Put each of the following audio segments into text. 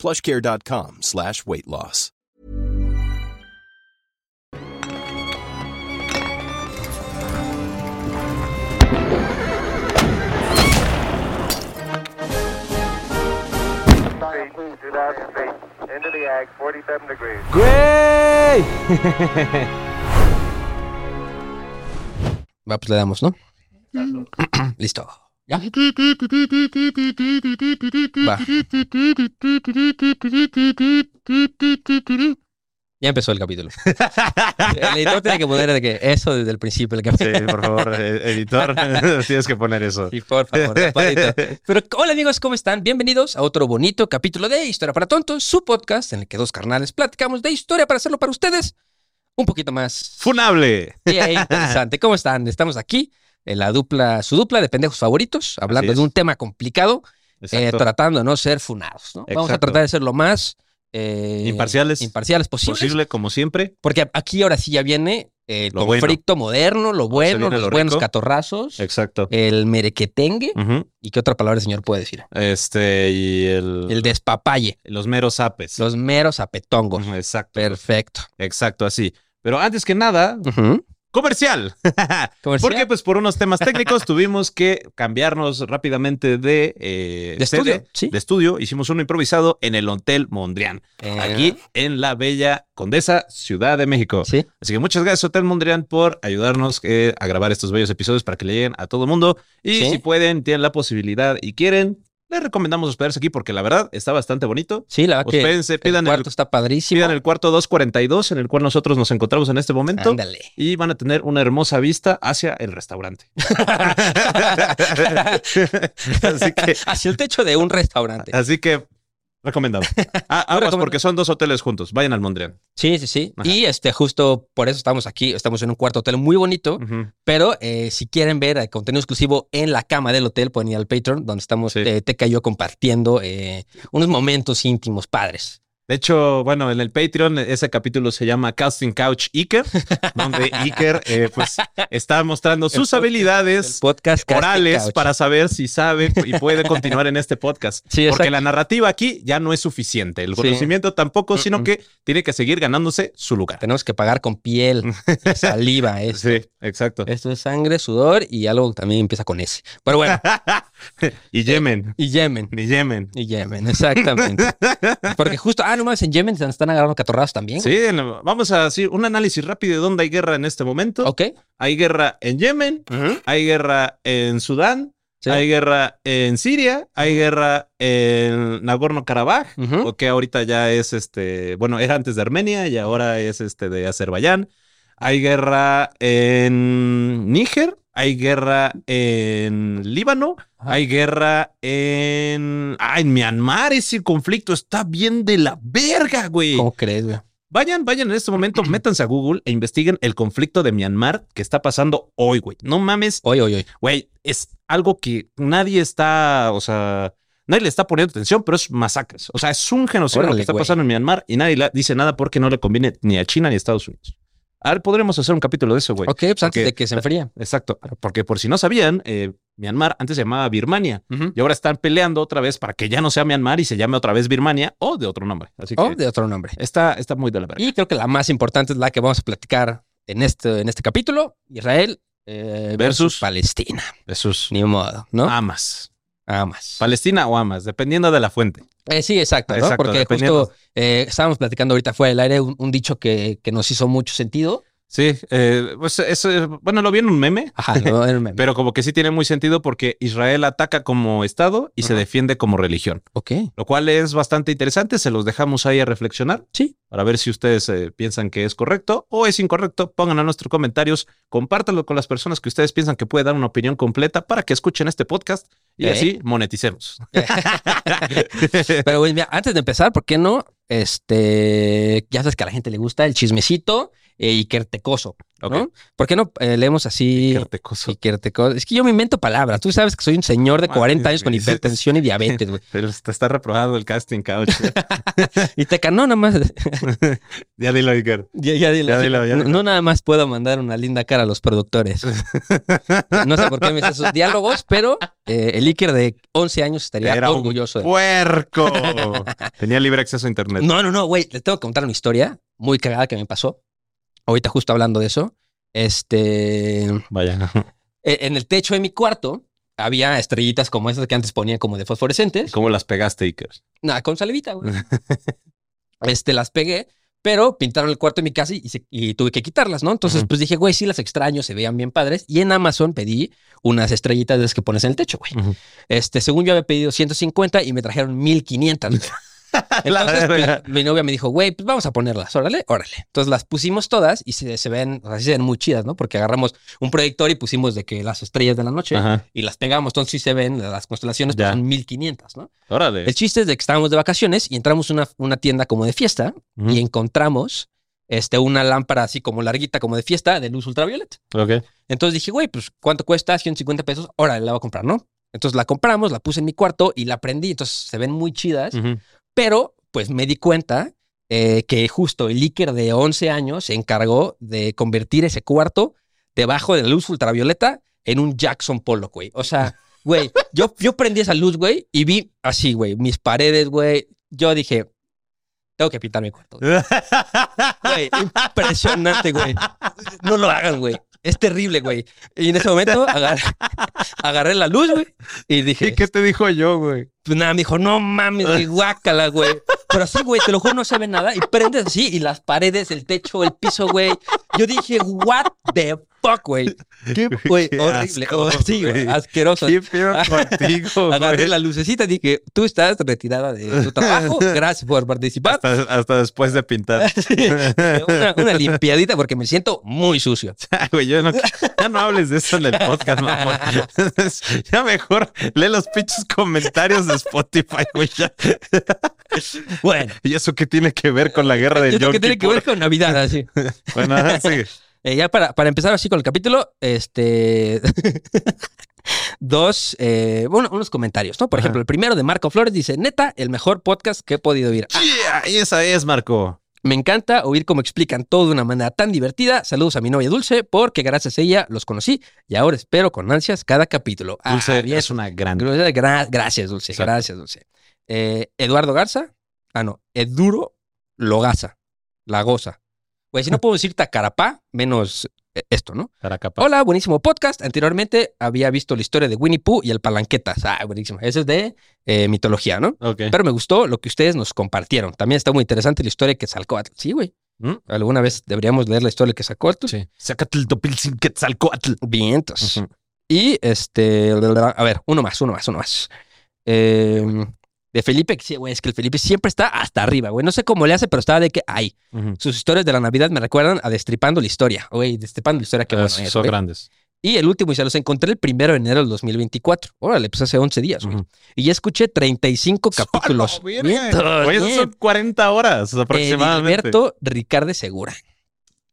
plushcare.com slash weight loss. Into the ag, 47 degrees. ¡Güey! Va, pues le damos, ¿no? Listo. ¿Ya? Va. Ya empezó el capítulo. El editor tiene que poner de que eso desde el principio del Sí, capítulo. por favor, eh, editor, tienes que poner eso. Sí, por favor. papadito. Pero hola amigos, ¿cómo están? Bienvenidos a otro bonito capítulo de Historia para Tontos, su podcast en el que dos carnales platicamos de historia para hacerlo para ustedes un poquito más ¡Funable! Yeah, interesante. ¿Cómo están? Estamos aquí la dupla, su dupla de pendejos favoritos, hablando de un tema complicado, eh, tratando de no ser funados. ¿no? Vamos a tratar de ser lo más eh, Imparciales. imparciales posibles, Posible, como siempre. porque aquí ahora sí ya viene el Lo bueno. conflicto moderno, lo bueno, los lo buenos rico. catorrazos, Exacto. el merequetengue y qué otra palabra el señor puede decir. Este, y el, El despapalle, los meros apes. los meros apetongos. Exacto. Perfecto. Exacto, así. Pero antes que nada, Ujú. Comercial. Comercial. Porque pues por unos temas técnicos tuvimos que cambiarnos rápidamente de, eh, De sede, estudio, sí. de estudio. Hicimos uno improvisado en el Hotel Mondrian, Eh, aquí en la bella Condesa, Ciudad de México. Sí. Así que muchas gracias Hotel Mondrian por ayudarnos eh, a grabar estos bellos episodios para que le lleguen a todo el mundo. Y Sí. si pueden, tienen la posibilidad y quieren, les recomendamos hospedarse aquí porque la verdad está bastante bonito. Sí, la verdad que Hospedense, pidan el, cuarto está padrísimo. pidan el cuarto 242 en el cual nosotros nos encontramos en este momento. Ándale. Y van a tener una hermosa vista hacia el restaurante. así que, Hacia el techo de un restaurante. así que recomendado. Ah, aguas porque son dos hoteles juntos. Vayan al Mondrian. Sí, sí, sí. Ajá. Y este, justo por eso estamos aquí. Estamos en un cuarto hotel muy bonito. Pero eh, si quieren ver el contenido exclusivo en la cama del hotel, pueden ir al Patreon, donde estamos Sí. eh, Teca y yo compartiendo eh, unos momentos íntimos padres. De hecho, bueno, en el Patreon ese capítulo se llama Casting Couch Iker, donde Iker eh, pues está mostrando sus El habilidades podcast Casting orales para saber si sabe y puede continuar en este podcast. Sí, Porque la narrativa aquí ya no es suficiente, el Sí. conocimiento tampoco, sino que tiene que seguir ganándose su lugar. Tenemos que pagar con piel, y saliva. Esto. Sí, exacto. esto es sangre, sudor y algo también empieza con S. Pero bueno, y Yemen, y Yemen. ni Yemen. Y Yemen, exactamente. Porque justo, ah, no más, en Yemen se están agarrando catorrazos también. Sí, en- vamos a decir un análisis rápido de dónde hay guerra en este momento. Ok. Hay guerra en Yemen, hay guerra en Sudán, Sí. hay guerra en Siria, hay guerra en Nagorno-Karabaj, o que ahorita ya es este, bueno, era antes de Armenia y ahora es este de Azerbaiyán. Hay guerra en Níger, hay guerra en Líbano, Ajá. hay guerra en ah, en Myanmar, ese conflicto está bien de la verga, güey. ¿Cómo crees, güey? Vayan, vayan en este momento, métanse a Google e investiguen el conflicto de Myanmar que está pasando hoy, güey. No mames, Oye, oye, oye. güey, es algo que nadie está, o sea, nadie le está poniendo atención, pero es masacres. O sea, es un genocidio lo que está güey. pasando en Myanmar y nadie la- dice nada porque no le conviene ni a China ni a Estados Unidos. A ver, podremos hacer un capítulo de eso, güey. Ok, pues antes de que se enfríe. Exacto, porque por si no sabían, eh, Myanmar antes se llamaba Birmania y ahora están peleando otra vez para que ya no sea Myanmar y se llame otra vez Birmania o de otro nombre. Así que O de otro nombre. está, está muy de la verga. Y creo que la más importante es la que vamos a platicar en este, en este capítulo. Israel eh, versus, Versus- Palestina. Jesús. Ni modo, ¿no? Amas. Palestina o amas, dependiendo de la fuente. Eh, sí, exacto, ¿no? Exacto, Porque justo eh, estábamos platicando ahorita fuera del aire un, un dicho que, que nos hizo mucho sentido. Sí, eh, pues eso, bueno, lo vi en un meme, Ajá, no, era un meme. pero como que sí tiene muy sentido porque Israel ataca como Estado y se defiende como religión, Ok, lo cual es bastante interesante. Se los dejamos ahí a reflexionar sí. para ver si ustedes eh, piensan que es correcto o es incorrecto. Pónganlo en nuestros comentarios, compártanlo con las personas que ustedes piensan que puede dar una opinión completa para que escuchen este podcast Y ¿Eh? así moneticemos. Pero, güey, mira, antes de empezar, ¿por qué no? Este, ya sabes que a la gente le gusta el chismecito eh, Ikertecoso, Ok. ¿no? ¿Por qué no eh, leemos así? Cartecoso. Ikertecoso. Es que yo me invento palabras. Tú sabes que soy un señor de Mames, 40 años con hipertensión y diabetes, güey. Pero te está reprobado el casting couch. Y te no, nada más. ya dilo, Iker. Ya, ya dilo. Ya dilo, ya no, dilo. no nada más puedo mandar una linda cara a los productores. No sé por qué me hice esos diálogos, pero eh, el Iker de 11 años estaría Era un orgulloso de ¡Puerco! Tenía libre acceso a internet. No, no, no, güey. Les tengo que contar una historia muy cagada que me pasó. Ahorita justo hablando de eso. Este... Vaya. e- En el techo de mi cuarto había estrellitas como esas que antes ponían como de fosforescentes. ¿Cómo las pegaste, Iker? Nada, con salivita, güey. Este, las pegué, pero pintaron el cuarto de mi casa y, se- y tuve que quitarlas, ¿no? Entonces, pues dije, güey, sí las extraño, se veían bien padres. Y en Amazon pedí unas estrellitas de las que pones en el techo, güey. Este, según yo había pedido 150 y me trajeron 1500. Entonces, pues, mi novia me dijo, güey, pues vamos a ponerlas, órale, órale. Entonces las pusimos todas y se, se ven, o sea, se ven muy chidas, ¿no? Porque agarramos un proyector y pusimos de que las estrellas de la noche Ajá. y las pegamos, entonces sí se ven las constelaciones, pues son 1500, ¿no? Órale. El chiste es de que estábamos de vacaciones y entramos a una, una tienda como de fiesta y encontramos este, una lámpara así como larguita, como de fiesta, de luz ultravioleta. Ok. Entonces dije, güey, pues ¿cuánto cuesta? 150 pesos. Órale, la voy a comprar, ¿no? Entonces la compramos, la puse en mi cuarto y la prendí. Entonces se ven muy chidas, Ujú. Pero pues me di cuenta eh, que justo el Iker de 11 años se encargó de convertir ese cuarto debajo de la luz ultravioleta en un Jackson Pollock, güey. O sea, güey, yo, yo prendí esa luz, güey, y vi así, güey, mis paredes, güey. Yo dije, tengo que pintar mi cuarto. Güey, impresionante, güey. No lo hagan, güey. Es terrible, güey. Y en ese momento agarré, agarré la luz, güey, y dije, ¿Y qué te dijo yo, güey? pues nada, me dijo, no mames, güey, guácala, güey. Pero sí, güey, te lo juro, no se ve nada. Y prendes así, y las paredes, el techo, el piso, güey. Yo dije, what the fuck, güey. Qué, güey, Qué horrible. asco, Oh, sí, güey, asqueroso. ¿Qué pedo contigo, Agarré la lucecita y dije, tú estás retirada de tu trabajo. Gracias por participar. Hasta, hasta después de pintar. Sí, una, una limpiadita porque me siento muy sucio. Ah, güey, yo no, ya no hables de eso en el podcast, mamón. ya mejor lee los pinches comentarios de Spotify, güey. Bueno, ¿Y eso qué tiene que ver con la guerra del esto Yom que tiene que ver con Navidad, así. Bueno, ajá, sigue. Eh, ya para, para empezar así con el capítulo, este. dos, eh, bueno, unos comentarios, ¿no? Por Ajá. ejemplo, el primero de Marco Flores dice: Neta, el mejor podcast que he podido oír. Ah, Yeah, esa es, Marco. me encanta oír cómo explican todo de una manera tan divertida. Saludos a mi novia Dulce, porque gracias a ella los conocí y ahora espero con ansias cada capítulo. Ah, Dulce bien. es una gran. Gra- gracias, Dulce. Exacto. Gracias, Dulce. Eh, Eduardo Garza. Ah, no. Eduro Logaza. La goza. Güey, si no puedo decir tacarapá, menos eh, esto, ¿no? Caracapa. Hola, buenísimo podcast. Anteriormente había visto la historia de Winnie Pooh y el Palanquetas. Ah, buenísimo. Ese es de eh, mitología, ¿no? Ok. Pero me gustó lo que ustedes nos compartieron. También está muy interesante la historia que sacó. Sí, güey. ¿Mm? Alguna vez deberíamos leer la historia que sacó. Sí. Quetzalcoatl. Vientos. Ujú. Y este, a ver, uno más, uno más, uno más. Eh, de Felipe, que sí, güey, es que el Felipe siempre está hasta arriba, güey. No sé cómo le hace, pero estaba de que hay. Sus historias de la Navidad me recuerdan a Destripando la Historia. Güey, Destripando la Historia, qué bueno Es- es, son güey. grandes. Y el último, y se los encontré el primero de enero del 2024. Órale, pues hace 11 días, güey. Y ya escuché 35 capítulos. Oye, son 40 horas aproximadamente. Edilberto Ricardo Segura.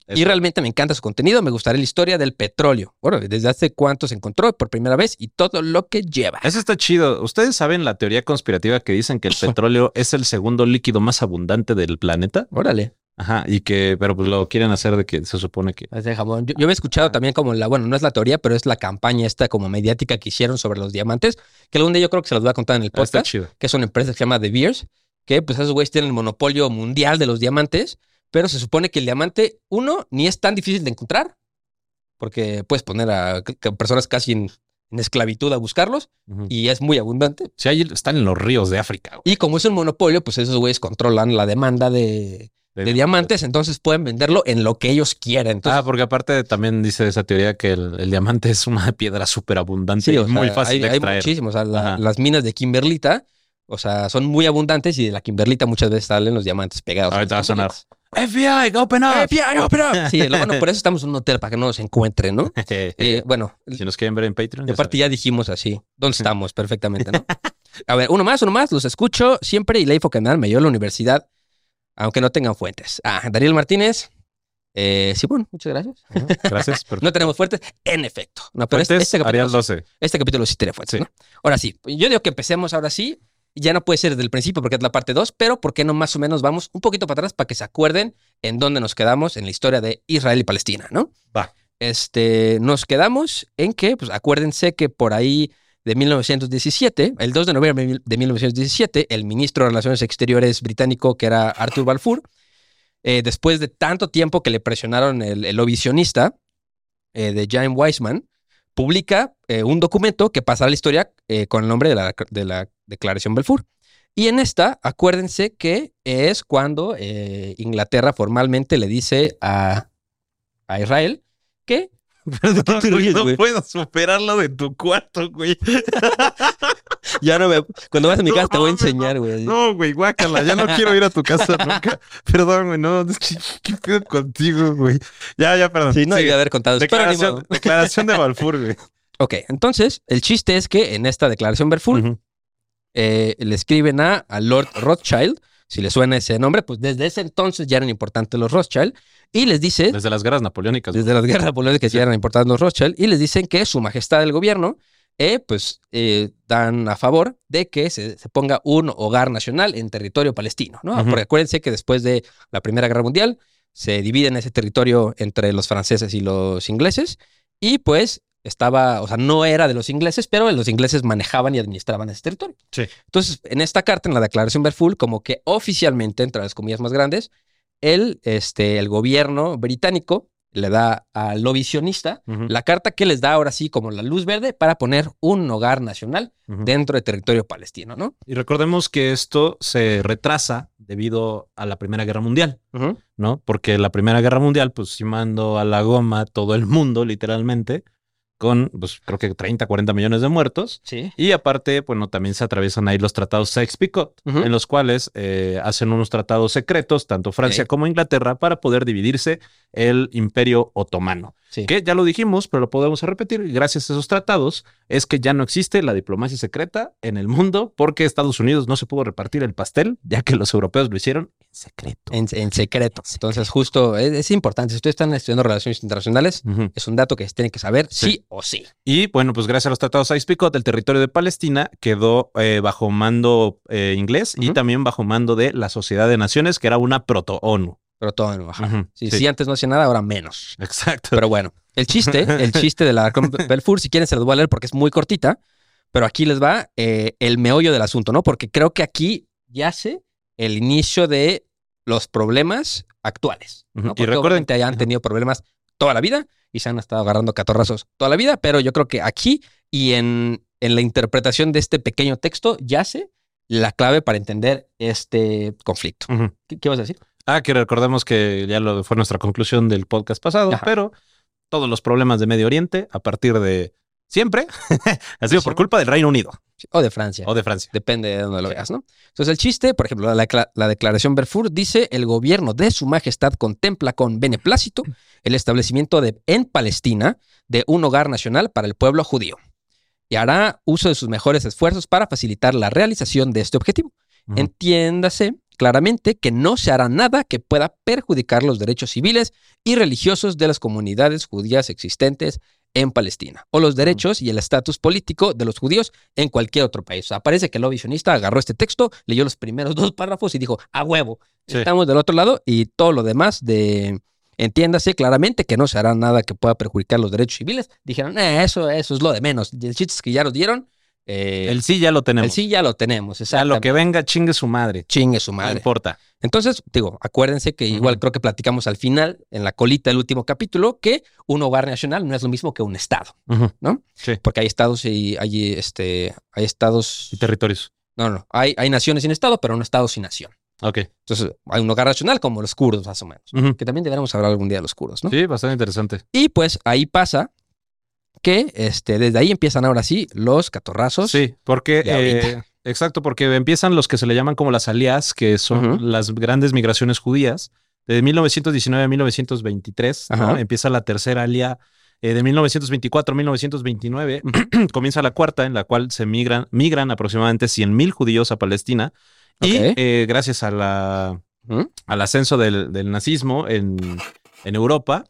Y realmente me encanta su contenido. Me gustaría la historia del petróleo. Bueno, desde hace cuánto se encontró por primera vez y todo lo que lleva. Eso está chido. Ustedes saben la teoría conspirativa que dicen que el petróleo es el segundo líquido más abundante del planeta. Órale. Ajá, y que, pero pues lo quieren hacer de que se supone que. Ese jamón. Yo, yo había escuchado también como la, bueno, no es la teoría, pero es la campaña esta como mediática que hicieron sobre los diamantes, que algún día yo creo que se los voy a contar en el Ah, podcast, que es una empresa que se llama The Beers, que pues esos güeyes tienen el monopolio mundial de los diamantes, pero se supone que el diamante, uno, ni es tan difícil de encontrar, porque puedes poner a, personas casi en, en esclavitud a buscarlos, y es muy abundante. Sí, ahí están en los ríos de África. güey. Y como es un monopolio, pues esos güeyes controlan la demanda de, de diamantes, entonces pueden venderlo en lo que ellos quieran. Entonces, Ah, porque aparte también dice esa teoría que el, el diamante es una piedra súper abundante Sí, y sea, muy fácil hay, de hay extraer. muchísimos. O sea, la- las minas de Kimberlita, o sea, son muy abundantes y de la Kimberlita muchas veces salen los diamantes pegados. Ahorita va a sonar. FBI, open up. FBI, open up. Sí, lo bueno, por eso estamos en un hotel para que no nos encuentren, ¿no? Eh, bueno, si nos quieren ver en Patreon. y aparte ya dijimos así, ¿dónde estamos? Perfectamente, ¿no? A ver, uno más, uno más, los escucho siempre y la info que me dan me dio a la universidad, aunque no tengan fuentes. Ah, Daniel Martínez. Eh, sí, bueno, muchas gracias. Gracias. Pero No tenemos fuentes, en efecto. No, pero este, fuentes, este capítulo, Arial 12. este capítulo sí tiene fuentes, Sí. ¿no? Ahora sí, yo digo que empecemos ahora sí. Ya no puede ser desde el principio porque es la parte 2, pero ¿por qué no más o menos vamos un poquito para atrás para que se acuerden en dónde nos quedamos en la historia de Israel y Palestina, ¿no? Va. Este, nos quedamos en que, pues acuérdense que por ahí de 1917, el 2 de noviembre de 1917, el ministro de Relaciones Exteriores británico, que era Arthur Balfour, eh, después de tanto tiempo que le presionaron el, el lobby sionista eh, de James Weissman, publica eh, un documento que pasará a la historia eh, con el nombre de la, de la Declaración Balfour. Y en esta, acuérdense que es cuando eh, Inglaterra formalmente le dice a, a Israel que... Perdón, te güey, ríes, no güey? puedo superar lo de tu cuarto, güey. Ya no me... Cuando vas a mi No casa te voy a enseñar, güey. No, güey, guácala, ya no quiero ir a tu casa nunca. Perdón, güey, no, ¿qué pedo contigo, güey? Ya, ya, perdón. Sí, no Sigue. debía haber contado. Declaración, declaración de Balfour, güey. Ok, entonces el chiste es que en esta declaración Balfour eh, le escriben a, a Lord Rothschild, si le suena ese nombre, pues desde ese entonces ya eran importantes los Rothschild, y les dice, Desde las guerras napoleónicas. desde las guerras napoleónicas ya eran importantes los Rothschild, y les dicen que su majestad del gobierno, eh, pues eh, dan a favor de que se, se ponga un hogar nacional en territorio palestino, ¿no? Ujú. Porque acuérdense que después de la Primera Guerra Mundial se dividen ese territorio entre los franceses y los ingleses, y pues estaba, o sea, no era de los ingleses, pero los ingleses manejaban y administraban ese territorio. Sí. Entonces, en esta carta, en la declaración Balfour, como que oficialmente, entre las comillas más grandes, el, este, el gobierno británico le da al lobby sionista Ujú, la carta que les da ahora sí como la luz verde para poner un hogar nacional dentro del territorio palestino, ¿no? Y recordemos que esto se retrasa debido a la Primera Guerra Mundial, ¿no? Porque la Primera Guerra Mundial, pues sí mandó a la goma todo el mundo, literalmente, con, pues creo que 30, 40 millones de muertos. Sí. Y aparte, bueno, también se atraviesan ahí los tratados Sykes-Picot, en los cuales eh, hacen unos tratados secretos, tanto Francia como Inglaterra, para poder dividirse el imperio otomano. Sí. Que ya lo dijimos, pero lo podemos repetir, gracias a esos tratados, es que ya no existe la diplomacia secreta en el mundo porque Estados Unidos no se pudo repartir el pastel, ya que los europeos lo hicieron en secreto. En, en secreto. Entonces, justo es, es importante. Si ustedes están estudiando relaciones internacionales, es un dato que se tiene que saber sí, Sí. O sí. Y bueno, pues gracias a los tratados Sykes-Picot, el territorio de Palestina quedó eh, bajo mando eh, inglés y también bajo mando de la Sociedad de Naciones, que era una proto-ONU. Baja. Ujú, Sí, sí. sí, antes no hacía nada, ahora menos. Exacto. Pero bueno, el chiste, el chiste de la Belfour, si quieren se los voy a leer porque es muy cortita, pero aquí les va eh, el meollo del asunto, ¿no? Porque creo que aquí yace el inicio de los problemas actuales. ¿no? Ujú. Y Porque recuerden- obviamente hayan Ajá. tenido problemas toda la vida y se han estado agarrando catorrazos toda la vida, pero yo creo que aquí y en, en la interpretación de este pequeño texto yace la clave para entender este conflicto. ¿Qué, qué vas a decir? Ah, que recordemos que ya lo fue nuestra conclusión del podcast pasado, Ajá. pero todos los problemas de Medio Oriente, a partir de siempre, ha sido por culpa del Reino Unido O de Francia. o de Francia. Depende de dónde lo veas, ¿no? Entonces, el chiste, por ejemplo, la, decla- la declaración Berfur dice: el gobierno de su majestad contempla con beneplácito el establecimiento de, en Palestina de un hogar nacional para el pueblo judío y hará uso de sus mejores esfuerzos para facilitar la realización de este objetivo. Entiéndase claramente que no se hará nada que pueda perjudicar los derechos civiles y religiosos de las comunidades judías existentes en Palestina o los derechos y el estatus político de los judíos en cualquier otro país. O sea, parece que el lobby sionista agarró este texto, leyó los primeros dos párrafos y dijo, a huevo, Sí. estamos del otro lado y todo lo demás de... Entiéndase claramente que no se hará nada que pueda perjudicar los derechos civiles. Dijeron, "Eh, eso, eso es lo de menos. El chiste es que ya los dieron. Eh, El sí ya lo tenemos. el sí ya lo tenemos. O sea, lo que venga, chingue su madre. Chingue su No madre. importa. Entonces, digo, acuérdense que igual creo que platicamos al final, en la colita del último capítulo, que un hogar nacional no es lo mismo que un estado. ¿no? Sí. Porque hay estados y hay, este, hay estados. Y territorios. No, no, hay, hay naciones sin estado, pero no estados sin nación. Ok. Entonces, hay un hogar nacional como los kurdos, más o menos. Que también deberíamos hablar algún día de los kurdos, ¿no? Sí, bastante interesante. Y pues ahí pasa que este, desde ahí empiezan ahora sí los catorrazos. Sí, porque eh, exacto, porque empiezan los que se le llaman como las alias, que son las grandes migraciones judías. De 1919 a 1923, ¿no? Empieza la tercera alia eh, de 1924 a 1929, comienza la cuarta, en la cual se migran, migran aproximadamente 100.000 judíos a Palestina. Y eh, gracias a la, al ascenso del, del nazismo en, en Europa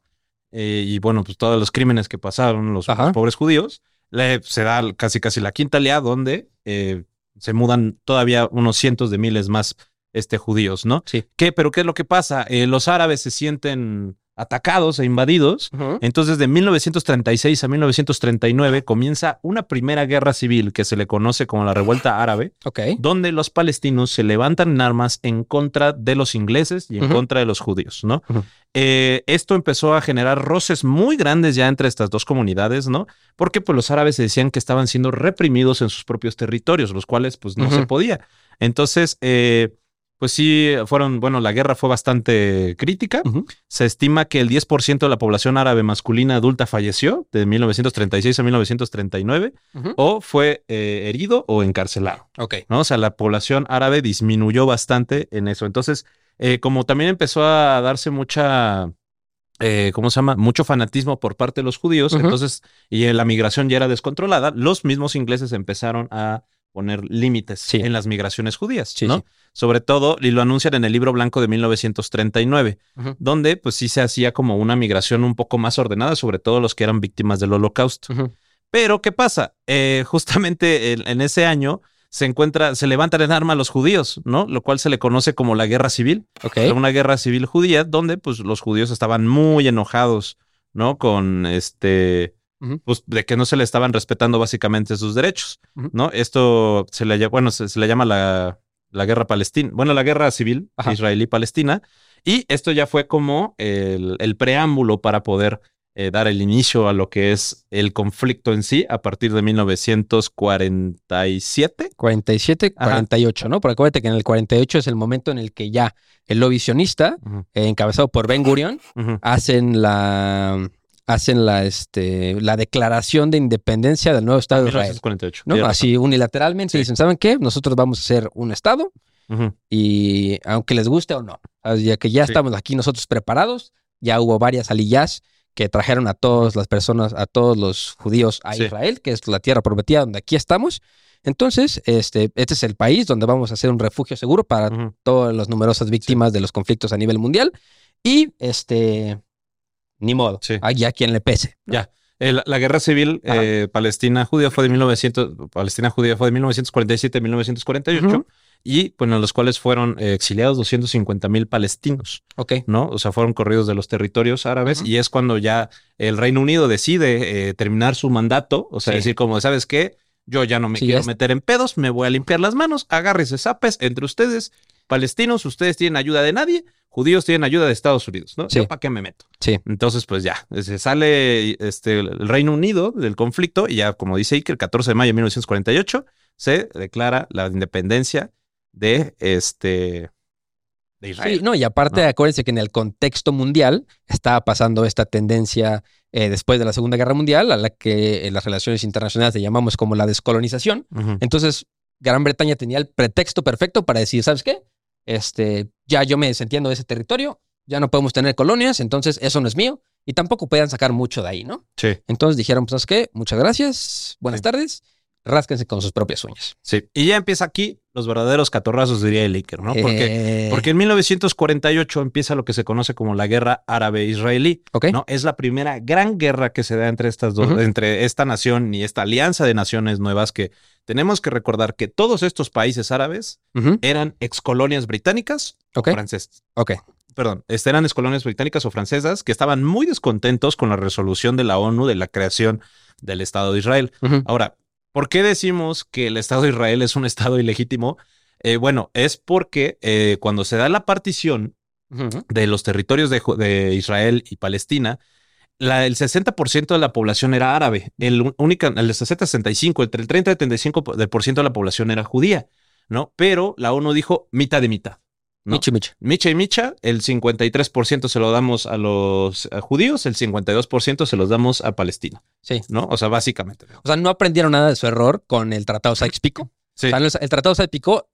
eh, y bueno, pues todos los crímenes que pasaron los, pobres judíos, le- se da casi casi la quinta lea donde eh, se mudan todavía unos cientos de miles más este, judíos, ¿no? Sí. ¿Qué? Pero ¿qué es lo que pasa? Eh, los árabes se sienten atacados e invadidos. Entonces, de 1936 a 1939 comienza una primera guerra civil que se le conoce como la Revuelta Árabe, donde los palestinos se levantan en armas en contra de los ingleses y en contra de los judíos, ¿no? Eh, esto empezó a generar roces muy grandes ya entre estas dos comunidades, ¿no? Porque pues los árabes se decían que estaban siendo reprimidos en sus propios territorios, los cuales pues no se podía. Entonces, eh, pues sí, fueron, bueno, la guerra fue bastante crítica. Se estima que el 10% de la población árabe masculina adulta falleció de 1936 a 1939 Ujú. o fue eh, herido o encarcelado. Ok. ¿no? O sea, la población árabe disminuyó bastante en eso. Entonces, eh, como también empezó a darse mucha, eh, ¿cómo se llama? Mucho fanatismo por parte de los judíos, entonces, y la migración ya era descontrolada, los mismos ingleses empezaron a poner límites Sí. en las migraciones judías, Sí, ¿no? sí. Sobre todo, y lo anuncian en el libro blanco de 1939, Ujú. donde pues sí se hacía como una migración un poco más ordenada, sobre todo los que eran víctimas del holocausto. Pero, ¿qué pasa? Eh, justamente en, en ese año se encuentra, se levantan en arma los judíos, ¿no? Lo cual se le conoce como la guerra civil. Ok. Era Una guerra civil judía donde pues los judíos estaban muy enojados, ¿no? Con este, Pues de que no se le estaban respetando básicamente sus derechos. ¿no? Esto se le, bueno, se, se le llama la, la guerra palestina, bueno, la guerra civil israelí-palestina. Y esto ya fue como el, el preámbulo para poder eh, dar el inicio a lo que es el conflicto en sí a partir de 1947. 47, Ajá. 48, ¿no? Porque acuérdate que en el 48 es el momento en el que ya el lobby sionista, eh, encabezado por Ben Gurion, hacen la hacen la este la declaración de independencia del nuevo Estado de Israel. 1948. ¿no? Así unilateralmente Sí. dicen, ¿saben qué? Nosotros vamos a ser un Estado y aunque les guste o no, ya que ya Sí. estamos aquí nosotros preparados, ya hubo varias aliyás que trajeron a todas las personas, a todos los judíos a Sí. Israel, que es la tierra prometida donde aquí estamos. Entonces, este, este es el país donde vamos a hacer un refugio seguro para Ujú. todas las numerosas víctimas de los conflictos a nivel mundial. Y este, ni modo, Sí. hay a quien le pese. ¿no? Ya. El- la guerra civil eh, palestina-judía fue de 1900, Palestina-judía fue de 1947 a 1948 Ujú. y bueno, en los cuales fueron eh, exiliados 250 mil palestinos, Ok. ¿no? O sea, fueron corridos de los territorios árabes y es cuando ya el Reino Unido decide eh, terminar su mandato, o sea, Sí. decir como, ¿sabes qué? Yo ya no me Sí, quiero meter en pedos, me voy a limpiar las manos, agárrese zapes entre ustedes, palestinos, ustedes tienen ayuda de nadie, judíos tienen ayuda de Estados Unidos, ¿no? Sí. ¿Yo para qué me meto? Sí. Entonces, pues ya, se sale este, el Reino Unido del conflicto y ya, como dice Iker, el 14 de mayo de 1948 se declara la independencia de este de Israel. Sí, no, y aparte, ¿no? acuérdense que en el contexto mundial estaba pasando esta tendencia eh, después de la Segunda Guerra Mundial, a la que en las relaciones internacionales le llamamos como la descolonización. Entonces, Gran Bretaña tenía el pretexto perfecto para decir, ¿sabes qué? Este, ya yo me desentiendo de ese territorio, ya no podemos tener colonias, entonces eso no es mío, y tampoco podían sacar mucho de ahí, ¿no? Sí, Entonces dijeron, pues, ¿sabes qué? Muchas gracias, buenas Sí. tardes, rásquense con sus propias uñas. sí. Y ya empieza aquí los verdaderos catorrazos, diría el Iker, ¿no? Porque, Eh, porque en 1948 empieza lo que se conoce como la guerra árabe-israelí. ok. ¿no? Es la primera gran guerra que se da entre estas dos, entre esta nación y esta alianza de naciones nuevas que tenemos que recordar que todos estos países árabes Ujú, eran excolonias británicas o francesas. Ok. Perdón, este, eran excolonias británicas o francesas que estaban muy descontentos con la resolución de la ONU de la creación del Estado de Israel. Ahora, ¿por qué decimos que el Estado de Israel es un Estado ilegítimo? Eh, bueno, es porque eh, cuando se da la partición de los territorios de, Israel y Palestina, la- el 60% de la población era árabe. El única, el 60-65, entre el 30 y el 35% del por ciento de la población era judía, ¿no? Pero la ONU dijo mitad de mitad. ¿No? Michi, michi. Micha y Micha, el 53% se lo damos a los a judíos, el 52% se los damos a Palestina, Sí. ¿no? O sea, básicamente. O sea, no aprendieron nada de su error con el Tratado Sykes-Picot. Sí. O sea, el, el Tratado Sykes-Picot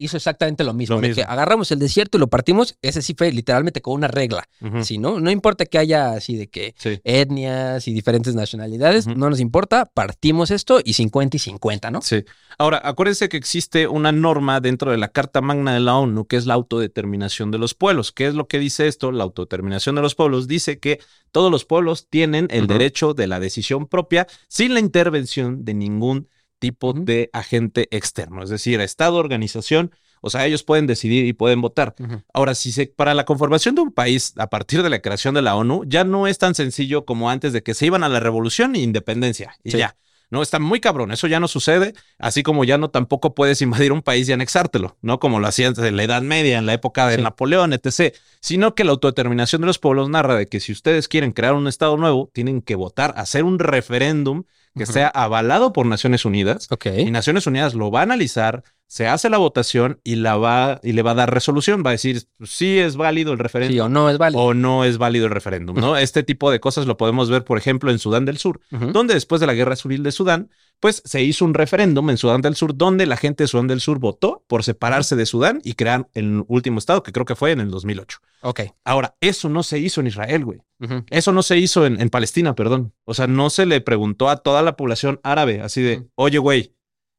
hizo exactamente lo mismo. Lo de mismo. que agarramos el desierto y lo partimos. Ese sí fue literalmente con una regla. Sí, ¿no? No importa que haya así de que Sí. etnias y diferentes nacionalidades, no nos importa, partimos esto y 50 y 50, ¿no? Sí. Ahora, acuérdense que existe una norma dentro de la Carta Magna de la ONU, que es la autodeterminación de los pueblos. ¿Qué es lo que dice esto? La autodeterminación de los pueblos dice que todos los pueblos tienen el derecho de la decisión propia sin la intervención de ningún tipo de agente externo, es decir, Estado, organización, o sea, ellos pueden decidir y pueden votar. Ahora, si se, para la conformación de un país a partir de la creación de la ONU, ya no es tan sencillo como antes de que se iban a la revolución e independencia y Sí. ya. No, está muy cabrón, eso ya no sucede, así como ya no tampoco puedes invadir un país y anexártelo, ¿no? Como lo hacían en la Edad Media, en la época de Sí. Napoleón, etc. Sino que la autodeterminación de los pueblos narra de que si ustedes quieren crear un Estado nuevo, tienen que votar, hacer un referéndum que sea avalado por Naciones Unidas Ok. y Naciones Unidas lo va a analizar, se hace la votación y la va y le va a dar resolución, va a decir sí es válido el referéndum Sí o no es válido. o no es válido el referéndum, ¿no? Este tipo de cosas lo podemos ver, por ejemplo, en Sudán del Sur, donde después de la guerra civil de Sudán, pues se hizo un referéndum en Sudán del Sur donde la gente de Sudán del Sur votó por separarse de Sudán y crear el último estado, que creo que fue en el 2008. Ok. Ahora, eso no se hizo en Israel, güey. Eso no se hizo en, en Palestina, perdón. O sea, no se le preguntó a toda la población árabe, así de, oye, güey,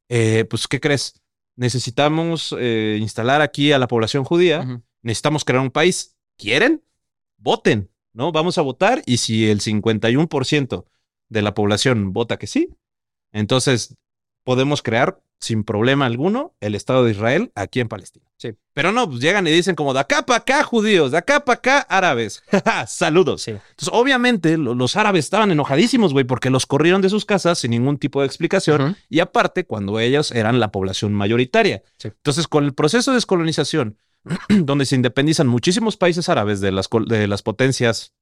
eh, pues, ¿qué crees? Necesitamos eh, instalar aquí a la población judía, Ujú. necesitamos crear un país. ¿Quieren? Voten, ¿no? Vamos a votar y si el 51% de la población vota que sí, entonces podemos crear sin problema alguno el Estado de Israel aquí en Palestina. Sí. Pero no, pues llegan y dicen como de acá para acá judíos, de acá para acá árabes. Saludos. Sí. Entonces, obviamente, lo- los árabes estaban enojadísimos, güey, porque los corrieron de sus casas sin ningún tipo de explicación. Y aparte, cuando ellos eran la población mayoritaria. Sí. Entonces, con el proceso de descolonización, donde se independizan muchísimos países árabes de las, de las potencias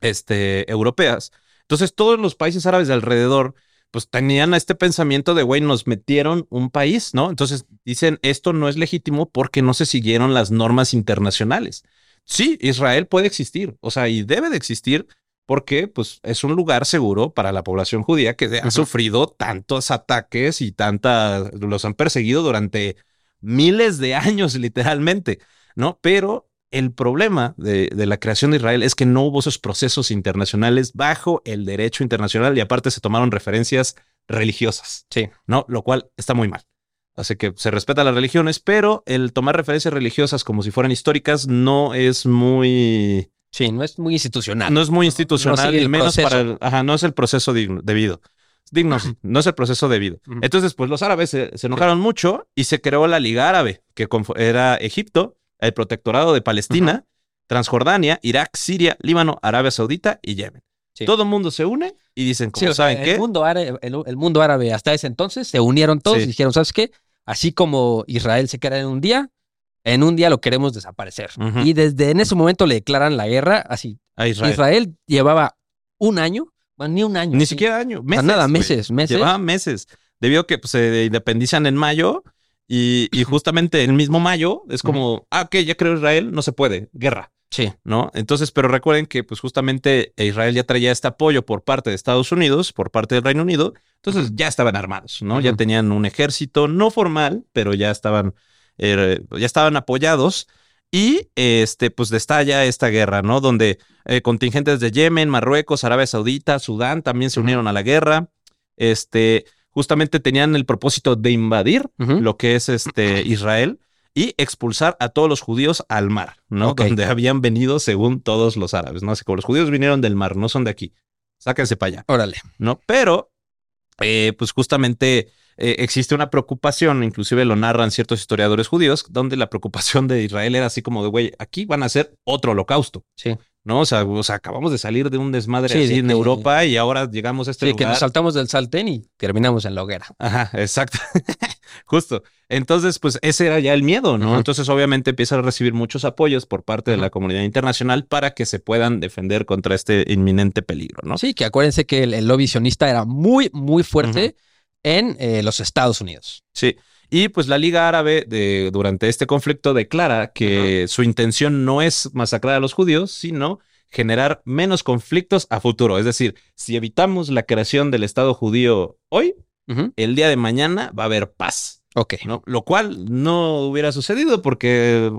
este, europeas, entonces todos los países árabes de alrededor pues tenían este pensamiento de, güey, nos metieron un país, ¿no? Entonces dicen, esto no es legítimo porque no se siguieron las normas internacionales. Sí, Israel puede existir, o sea, y debe de existir porque pues es un lugar seguro para la población judía que ha sufrido tantos ataques y tanta, los han perseguido durante miles de años literalmente, ¿no? Pero el problema de, de la creación de Israel es que no hubo esos procesos internacionales bajo el derecho internacional y aparte se tomaron referencias religiosas, Sí. ¿no? Lo cual está muy mal. Así que se respetan las religiones, pero el tomar referencias religiosas como si fueran históricas no es muy Sí, no es muy institucional. no es muy institucional, y el menos proceso. para el, ajá, no es el proceso digno- debido. Digno, no es el proceso debido. Entonces, pues los árabes se, se enojaron mucho y se creó la Liga Árabe, que era Egipto, el protectorado de Palestina, Transjordania, Irak, Siria, Líbano, Arabia Saudita y Yemen. Sí. Todo el mundo se une y dicen, Sí, como o sea, saben el qué, mundo árabe, el, el mundo árabe hasta ese entonces se unieron todos Sí. y dijeron, ¿sabes qué? Así como Israel se crea en un día, en un día lo queremos desaparecer. Y desde en ese momento le declaran la guerra, así. a Israel. Israel, llevaba un año, bueno, ni un año. Ni sí. siquiera año, O sea, meses. nada, meses, meses. Llevaba meses. Debido a que pues, se independizan en mayo y, y justamente el mismo mayo es como, ah, ok, ya creo Israel, no se puede, guerra. Sí. ¿no? Entonces, pero recuerden que pues justamente Israel ya traía este apoyo por parte de Estados Unidos, por parte del Reino Unido, entonces ya estaban armados, ¿no? Ya tenían un ejército no formal, pero ya estaban, eh, ya estaban apoyados y este, pues estalla esta guerra, ¿no? Donde eh, contingentes de Yemen, Marruecos, Arabia Saudita, Sudán también se unieron a la guerra, este, justamente tenían el propósito de invadir lo que es este Israel y expulsar a todos los judíos al mar, ¿no? Donde habían venido según todos los árabes, ¿no? Así como los judíos vinieron del mar, no son de aquí. Sáquense para allá, Órale. ¿no? Pero, eh, pues justamente eh, existe una preocupación, inclusive lo narran ciertos historiadores judíos, donde la preocupación de Israel era así como de, güey, aquí van a hacer otro holocausto, Sí. ¿no? O sea, o sea, acabamos de salir de un desmadre Sí, así en Europa y ahora llegamos a este Sí, que lugar. nos saltamos del saltén y terminamos en la hoguera. Ajá, exacto. Justo. Entonces, pues ese era ya el miedo, ¿no? Entonces, obviamente empiezan a recibir muchos apoyos por parte de la comunidad internacional para que se puedan defender contra este inminente peligro, ¿no? Sí, que acuérdense que el, el lobby sionista era muy, muy fuerte en eh, los Estados Unidos. Sí. Y pues la Liga Árabe de, durante este conflicto declara que su intención no es masacrar a los judíos, sino generar menos conflictos a futuro. Es decir, si evitamos la creación del Estado judío hoy, el día de mañana va a haber paz. Ok. ¿no? Lo cual no hubiera sucedido porque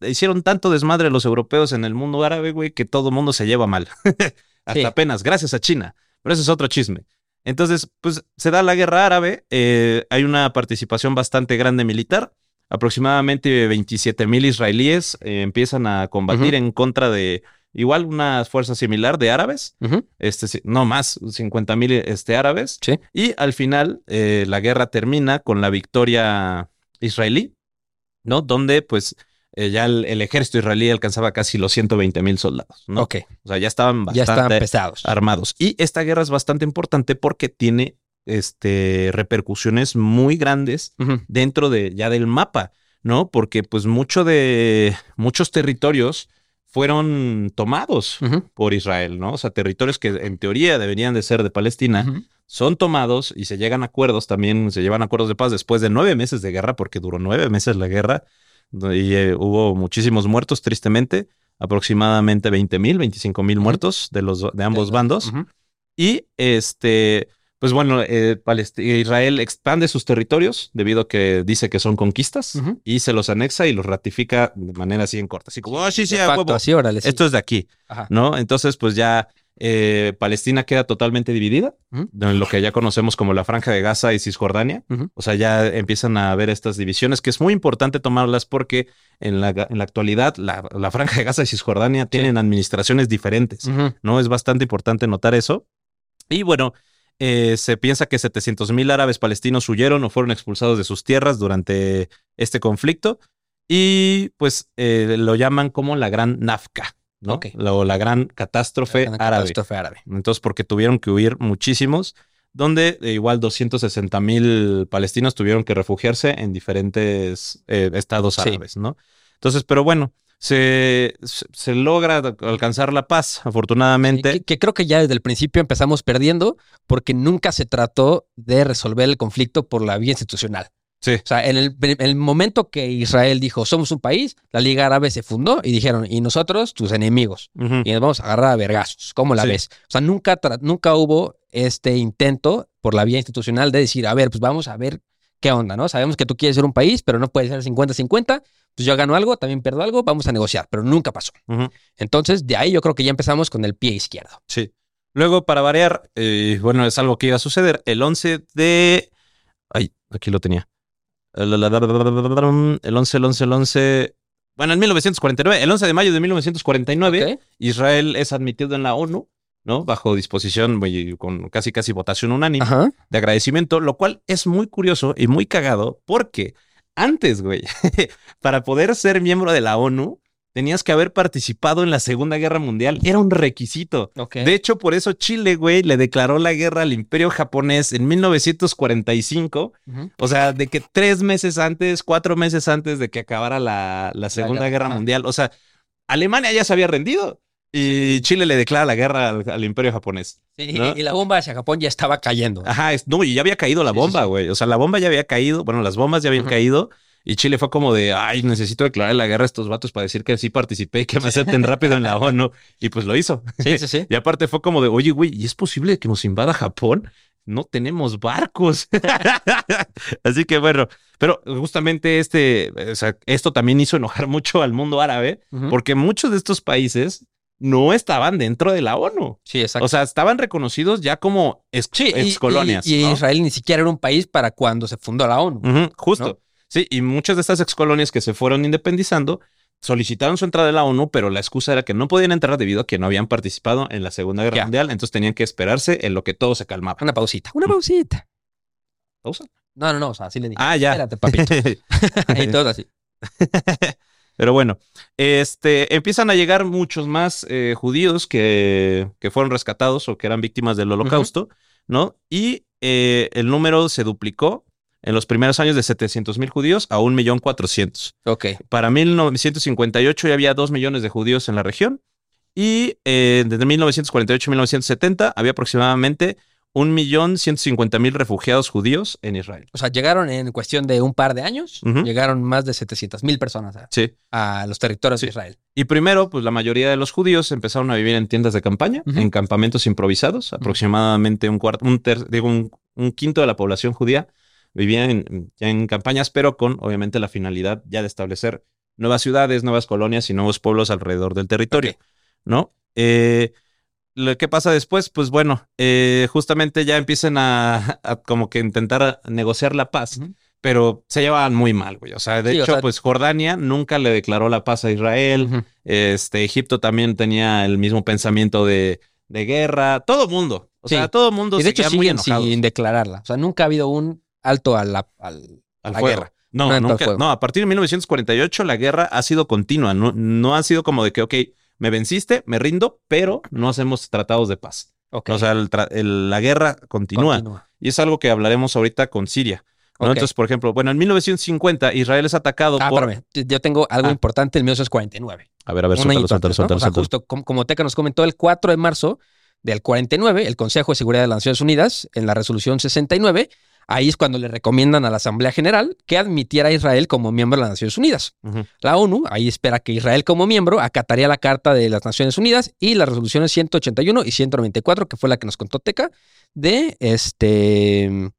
hicieron tanto desmadre los europeos en el mundo árabe, güey, que todo mundo se lleva mal. Hasta Sí. apenas, gracias a China. Pero ese es otro chisme. Entonces, pues se da la guerra árabe, eh, hay una participación bastante grande militar. Aproximadamente 27 mil israelíes eh, empiezan a combatir en contra de igual una fuerza similar de árabes, este, no más, 50 mil este, árabes. Sí. Y al final eh, la guerra termina con la victoria israelí, ¿no? Donde pues eh, ya el, el ejército israelí alcanzaba casi los 120 mil soldados, ¿no? Ok. O sea, ya estaban Ya bastante están pesados. armados. Y esta guerra es bastante importante porque tiene este, repercusiones muy grandes dentro de ya del mapa, ¿no? Porque pues mucho de muchos territorios fueron tomados por Israel, ¿no? O sea, territorios que en teoría deberían de ser de Palestina son tomados y se llegan a acuerdos también, se llevan acuerdos de paz después de nueve meses de guerra, porque duró nueve meses la guerra y eh, hubo muchísimos muertos, tristemente, aproximadamente 20 mil, 25 mil muertos de los de ambos bandos. Y este, pues bueno, eh, Israel expande sus territorios debido a que dice que son conquistas y se los anexa y los ratifica de manera así en corta. Así como, ah, sí, sí, De a facto, huevo. así, órale. sí. Esto es de aquí, Ajá. ¿no? Entonces, pues ya eh, Palestina queda totalmente dividida en lo que ya conocemos como la Franja de Gaza y Cisjordania. O sea, ya empiezan a haber estas divisiones que es muy importante tomarlas porque en la, en la actualidad la, la Franja de Gaza y Cisjordania tienen administraciones diferentes. ¿no? Es bastante importante notar eso. Y bueno, eh, se piensa que 700 mil árabes palestinos huyeron o fueron expulsados de sus tierras durante este conflicto. Y pues eh, lo llaman como la gran Nafka, ¿no? La- gran catástrofe árabe. catástrofe árabe. Entonces, porque tuvieron que huir muchísimos, donde eh, igual 260 mil palestinos tuvieron que refugiarse en diferentes eh, estados Sí. árabes, ¿no? Entonces, pero bueno, se, se, se logra alcanzar la paz, afortunadamente. Que, que creo que ya desde el principio empezamos perdiendo porque nunca se trató de resolver el conflicto por la vía institucional. Sí. O sea, en el, en el momento que Israel dijo, somos un país, la Liga Árabe se fundó y dijeron, y nosotros, tus enemigos, y nos vamos a agarrar a vergazos. ¿Cómo la Sí. ves? O sea, nunca, nunca hubo este intento por la vía institucional de decir, a ver, pues vamos a ver qué onda, ¿no? Sabemos que tú quieres ser un país, pero no puede ser 50-50. Pues yo gano algo, también pierdo algo, vamos a negociar, pero nunca pasó. Entonces, de ahí yo creo que ya empezamos con el pie izquierdo. Sí. Luego, para variar, eh, bueno, es algo que iba a suceder. El 11 de. Ay, aquí lo tenía. El 11, el 11, el 11. Bueno, en 1949, el 11 de mayo de 1949, ¿Ok? Israel es admitido en la ONU, ¿no? Bajo disposición, güey, con casi casi votación unánime Ajá. de agradecimiento, lo cual es muy curioso y muy cagado porque antes, güey, para poder ser miembro de la ONU, tenías que haber participado en la Segunda Guerra Mundial. Era un requisito. De hecho, por eso Chile, güey, le declaró la guerra al Imperio japonés en 1945. Ujú. O sea, de que tres meses antes, cuatro meses antes de que acabara la, la Segunda guerra. Mundial. O sea, Alemania ya se había rendido y Chile le declara la guerra al, al Imperio japonés. Sí, ¿no? Y la bomba hacia Japón ya estaba cayendo. Ajá, no, y ya había caído la sí, bomba, sí. güey. O sea, la bomba ya había caído. Bueno, las bombas ya habían caído. Y Chile fue como de, ay, necesito declarar la guerra a estos vatos para decir que sí participé y que me acepten rápido en la ONU. Y pues lo hizo. Sí, sí, sí. Y aparte fue como de, oye, güey, ¿y es posible que nos invada Japón? No tenemos barcos. Así que bueno, pero justamente este, o sea, esto también hizo enojar mucho al mundo árabe, Ujú. porque muchos de estos países no estaban dentro de la ONU. Sí, exacto. O sea, estaban reconocidos ya como ex, Sí, y- excolonias. Y, y ¿no? Israel ni siquiera era un país para cuando se fundó la ONU. Justo. ¿no? Sí, y muchas de estas excolonias que se fueron independizando solicitaron su entrada a la ONU, pero la excusa era que no podían entrar debido a que no habían participado en la Segunda Guerra Ya. Mundial, entonces tenían que esperarse en lo que todo se calmaba. Una pausita. Una pausita. ¿Pausa? No, no, no. O sea, así le dije. Ah, ya. Espérate, papito. y todo así. Pero bueno, este, empiezan a llegar muchos más eh, judíos que, que fueron rescatados o que eran víctimas del holocausto, ¿no? Y eh, el número se duplicó en los primeros años de 700 mil judíos a 1.400.000. Ok. Para 1958 ya había 2 millones de judíos en la región y eh, desde 1948 a 1970 había aproximadamente 1.150.000 refugiados judíos en Israel. O sea, llegaron en cuestión de un par de años, Ujú. llegaron más de 700 mil personas a, Sí. a los territorios Sí. de Israel. Y primero, pues la mayoría de los judíos empezaron a vivir en tiendas de campaña, Ujú. en campamentos improvisados, aproximadamente un cuarto, un, ter- digo, un, un quinto de la población judía vivían en, ya en campañas, pero con obviamente la finalidad ya de establecer nuevas ciudades, nuevas colonias y nuevos pueblos alrededor del territorio. ¿no? Eh, lo que pasa después, pues bueno, eh, justamente ya empiezan a, a como que intentar negociar la paz, pero se llevaban muy mal, güey. O sea, de Sí, o hecho, sea- pues Jordania nunca le declaró la paz a Israel. Este, Egipto también tenía el mismo pensamiento de, de guerra. Todo mundo. O Sí. sea, todo mundo Y de hecho siguen sin declararla. O sea, nunca ha habido un alto a la, al, al la guerra. No, No, nunca. No, a partir de 1948 la guerra ha sido continua. No, no ha sido como de que, ok, me venciste, me rindo, pero no hacemos tratados de paz. O sea, el tra- el- la guerra continúa. Continúa. Y es algo que hablaremos ahorita con Siria. ¿no? Entonces, por ejemplo, bueno, en 1950 Israel es atacado Ah, por... espérame. Yo tengo algo Ah. importante en 1949. A ver, a ver, suéltalo, añito suéltalo, antes, ¿no? suéltalo, O sea, suéltalo. justo como, como Teca nos comentó, el 4 de marzo del 49, el Consejo de Seguridad de las Naciones Unidas, en la resolución 69, ahí es cuando le recomiendan a la Asamblea General que admitiera a Israel como miembro de las Naciones Unidas. La ONU ahí espera que Israel como miembro acataría la Carta de las Naciones Unidas y las resoluciones 181 y 194, que fue la que nos contó Teca, de este,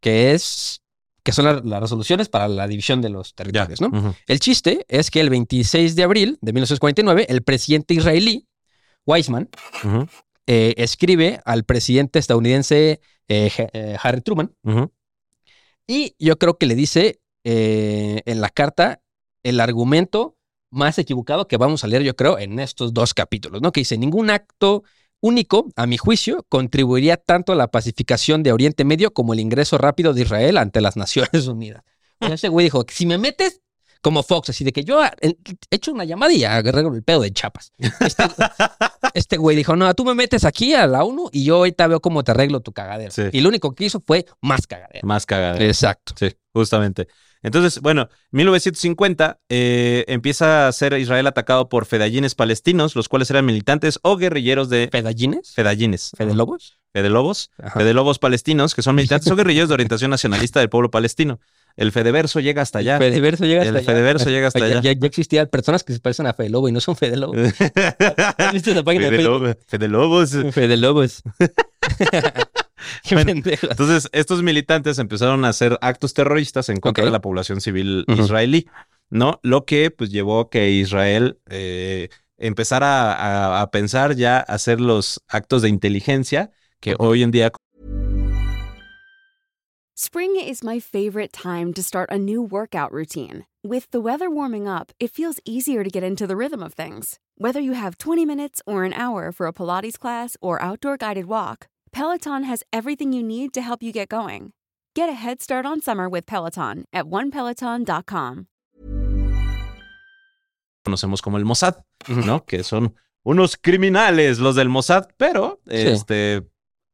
que es, que son la- las resoluciones para la división de los territorios, ¿no? El chiste es que el 26 de abril de 1949, el presidente israelí, Weizmann, eh, escribe al presidente estadounidense eh, eh, Harry Truman y yo creo que le dice eh, en la carta el argumento más equivocado que vamos a leer, yo creo, en estos dos capítulos, ¿no? Que dice, ningún acto único, a mi juicio, contribuiría tanto a la pacificación de Oriente Medio como el ingreso rápido de Israel ante las Naciones Unidas. O sea, ese güey dijo, si me metes como Fox, así de que yo ah, he hecho una llamada y agarré el pedo de chapas. Este, este güey dijo, no, tú me metes aquí a la ONU y yo ahorita veo cómo te arreglo tu cagadero. Sí. Y lo único que hizo fue más cagadero. Más cagada. Exacto. Sí, justamente. Entonces, bueno, 1950 eh, empieza a ser Israel atacado por fedayines palestinos, los cuales eran militantes o guerrilleros de ¿Fedallines? fedayines. ¿Fede Lobos? Fedelobos. Ajá. Fedelobos palestinos, que son militantes o guerrilleros de orientación nacionalista del pueblo palestino. El Fedeverso llega hasta allá. Fedeverso llega hasta El allá. Fedeverso llega hasta allá. Ya, ya existían personas que se parecen a Fede Lobo y no son Fede Lobo. ¿Has visto esa página de Facebook? Fedelo- Fedelobos. Fede Lobos. Bueno. Entonces, estos militantes empezaron a hacer actos terroristas en contra de la población civil israelí, ¿no? Lo que pues llevó a que Israel eh, empezara a, a pensar ya hacer los actos de inteligencia que hoy en día Spring is my favorite time to start a new workout routine. With the weather warming up, it feels easier to get into the rhythm of things. Whether you have 20 minutes or an hour for a Pilates class or outdoor guided walk, Peloton has everything you need to help you get going. Get a head start on summer with Peloton at onepeloton.com. conocemos como el Mossad, ¿no? Que son unos criminales los del Mossad, pero este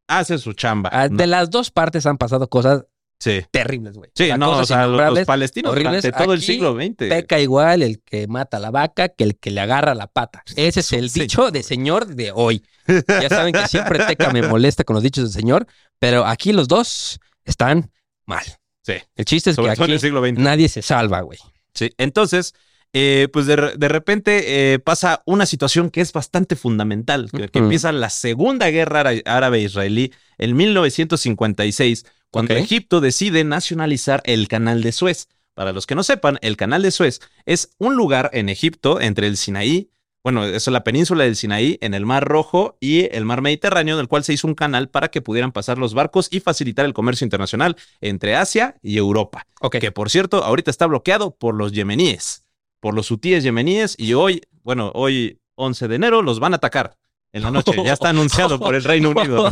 hacen su chamba. Ah, ¿no? De las dos partes han pasado cosas Sí. terribles, güey. Sí, O sea, no, o sea, los, palestinos horribles. durante todo el siglo XX. Peca igual el que mata a la vaca que el que le agarra la pata. Ese es el Sí. dicho de señor de hoy. Ya saben que siempre Teca me molesta con los dichos del señor, pero aquí los dos están mal. Sí. El chiste es Sobre que en aquí el siglo XX. nadie se salva, güey. Sí, entonces, eh, pues de, de repente eh, pasa una situación que es bastante fundamental, que, empieza la Segunda Guerra Ára- Árabe-Israelí en 1956, cuando. Egipto decide nacionalizar el Canal de Suez. Para los que no sepan, el Canal de Suez es un lugar en Egipto entre el Sinaí, bueno, eso es la península del Sinaí, en el Mar Rojo y el Mar Mediterráneo, en el cual se hizo un canal para que pudieran pasar los barcos y facilitar el comercio internacional entre Asia y Europa. Ok. Que por cierto, ahorita está bloqueado por los yemeníes, por los hutíes yemeníes, y hoy, bueno, hoy 11 de enero los van a atacar en la noche. Ya está anunciado por el Reino Unido.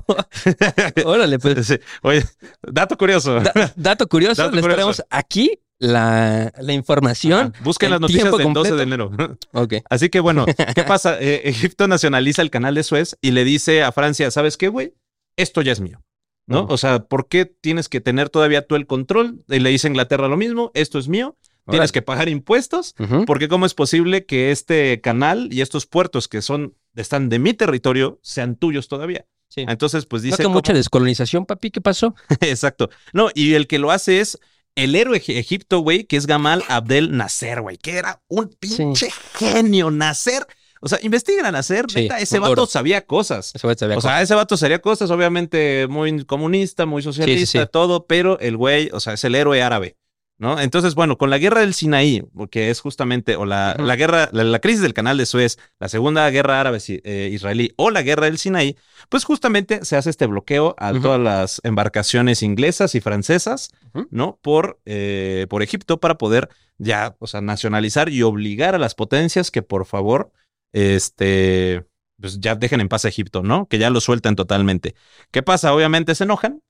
Órale, pues. Sí, Oye, dato curioso. da- dato curioso, Dato les curioso. traemos aquí la, la información. Ajá. Busquen en las noticias del 12 de completo. enero. Ok. Así que bueno, ¿qué pasa? Eh, Egipto nacionaliza el canal de Suez y le dice a Francia, ¿sabes qué, güey? Esto ya es mío. ¿no? O sea, ¿por qué tienes que tener todavía tú el control? Y le dice a Inglaterra lo mismo, esto es mío, tienes que pagar impuestos, porque cómo es posible que este canal y estos puertos que son están de mi territorio sean tuyos todavía. Sí. Entonces, pues ¿No dice que cómo- mucha descolonización, papi? ¿Qué pasó? Exacto. No, y el que lo hace es el héroe Egipto, güey, que es Gamal Abdel Nasser, güey, que era un pinche genio. Nasser, O sea, investiguen a Nasser. Sí, neta, ese vato sabía cosas. Ese güey sabía O sea, ese vato sería cosas, obviamente, muy comunista, muy socialista, sí. todo, pero el güey, o sea, es el héroe árabe, ¿no? Entonces, bueno, con la guerra del Sinaí, que es justamente, o la, la guerra, la, la crisis del canal de Suez, la segunda guerra árabe-israelí o la guerra del Sinaí, pues justamente se hace este bloqueo a todas las embarcaciones inglesas y francesas. ¿no? Por, eh, por Egipto para poder ya, o sea, nacionalizar y obligar a las potencias que por favor, este, pues ya dejen en paz a Egipto, ¿no? Que ya lo suelten totalmente. ¿Qué pasa? Obviamente se enojan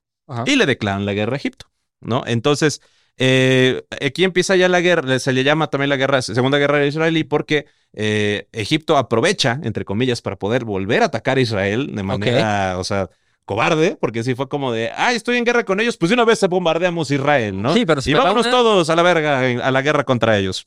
y le declaran la guerra a Egipto, ¿no? Entonces, eh, aquí empieza ya la guerra, se le llama también la guerra, segunda guerra israelí, porque eh, Egipto aprovecha, entre comillas, para poder volver a atacar a Israel de manera, o sea, cobarde, porque si fue como de, ay, estoy en guerra con ellos, pues de una vez bombardeamos Israel, ¿no? Sí, pero si y vámonos una- todos a la verga, a la guerra contra ellos.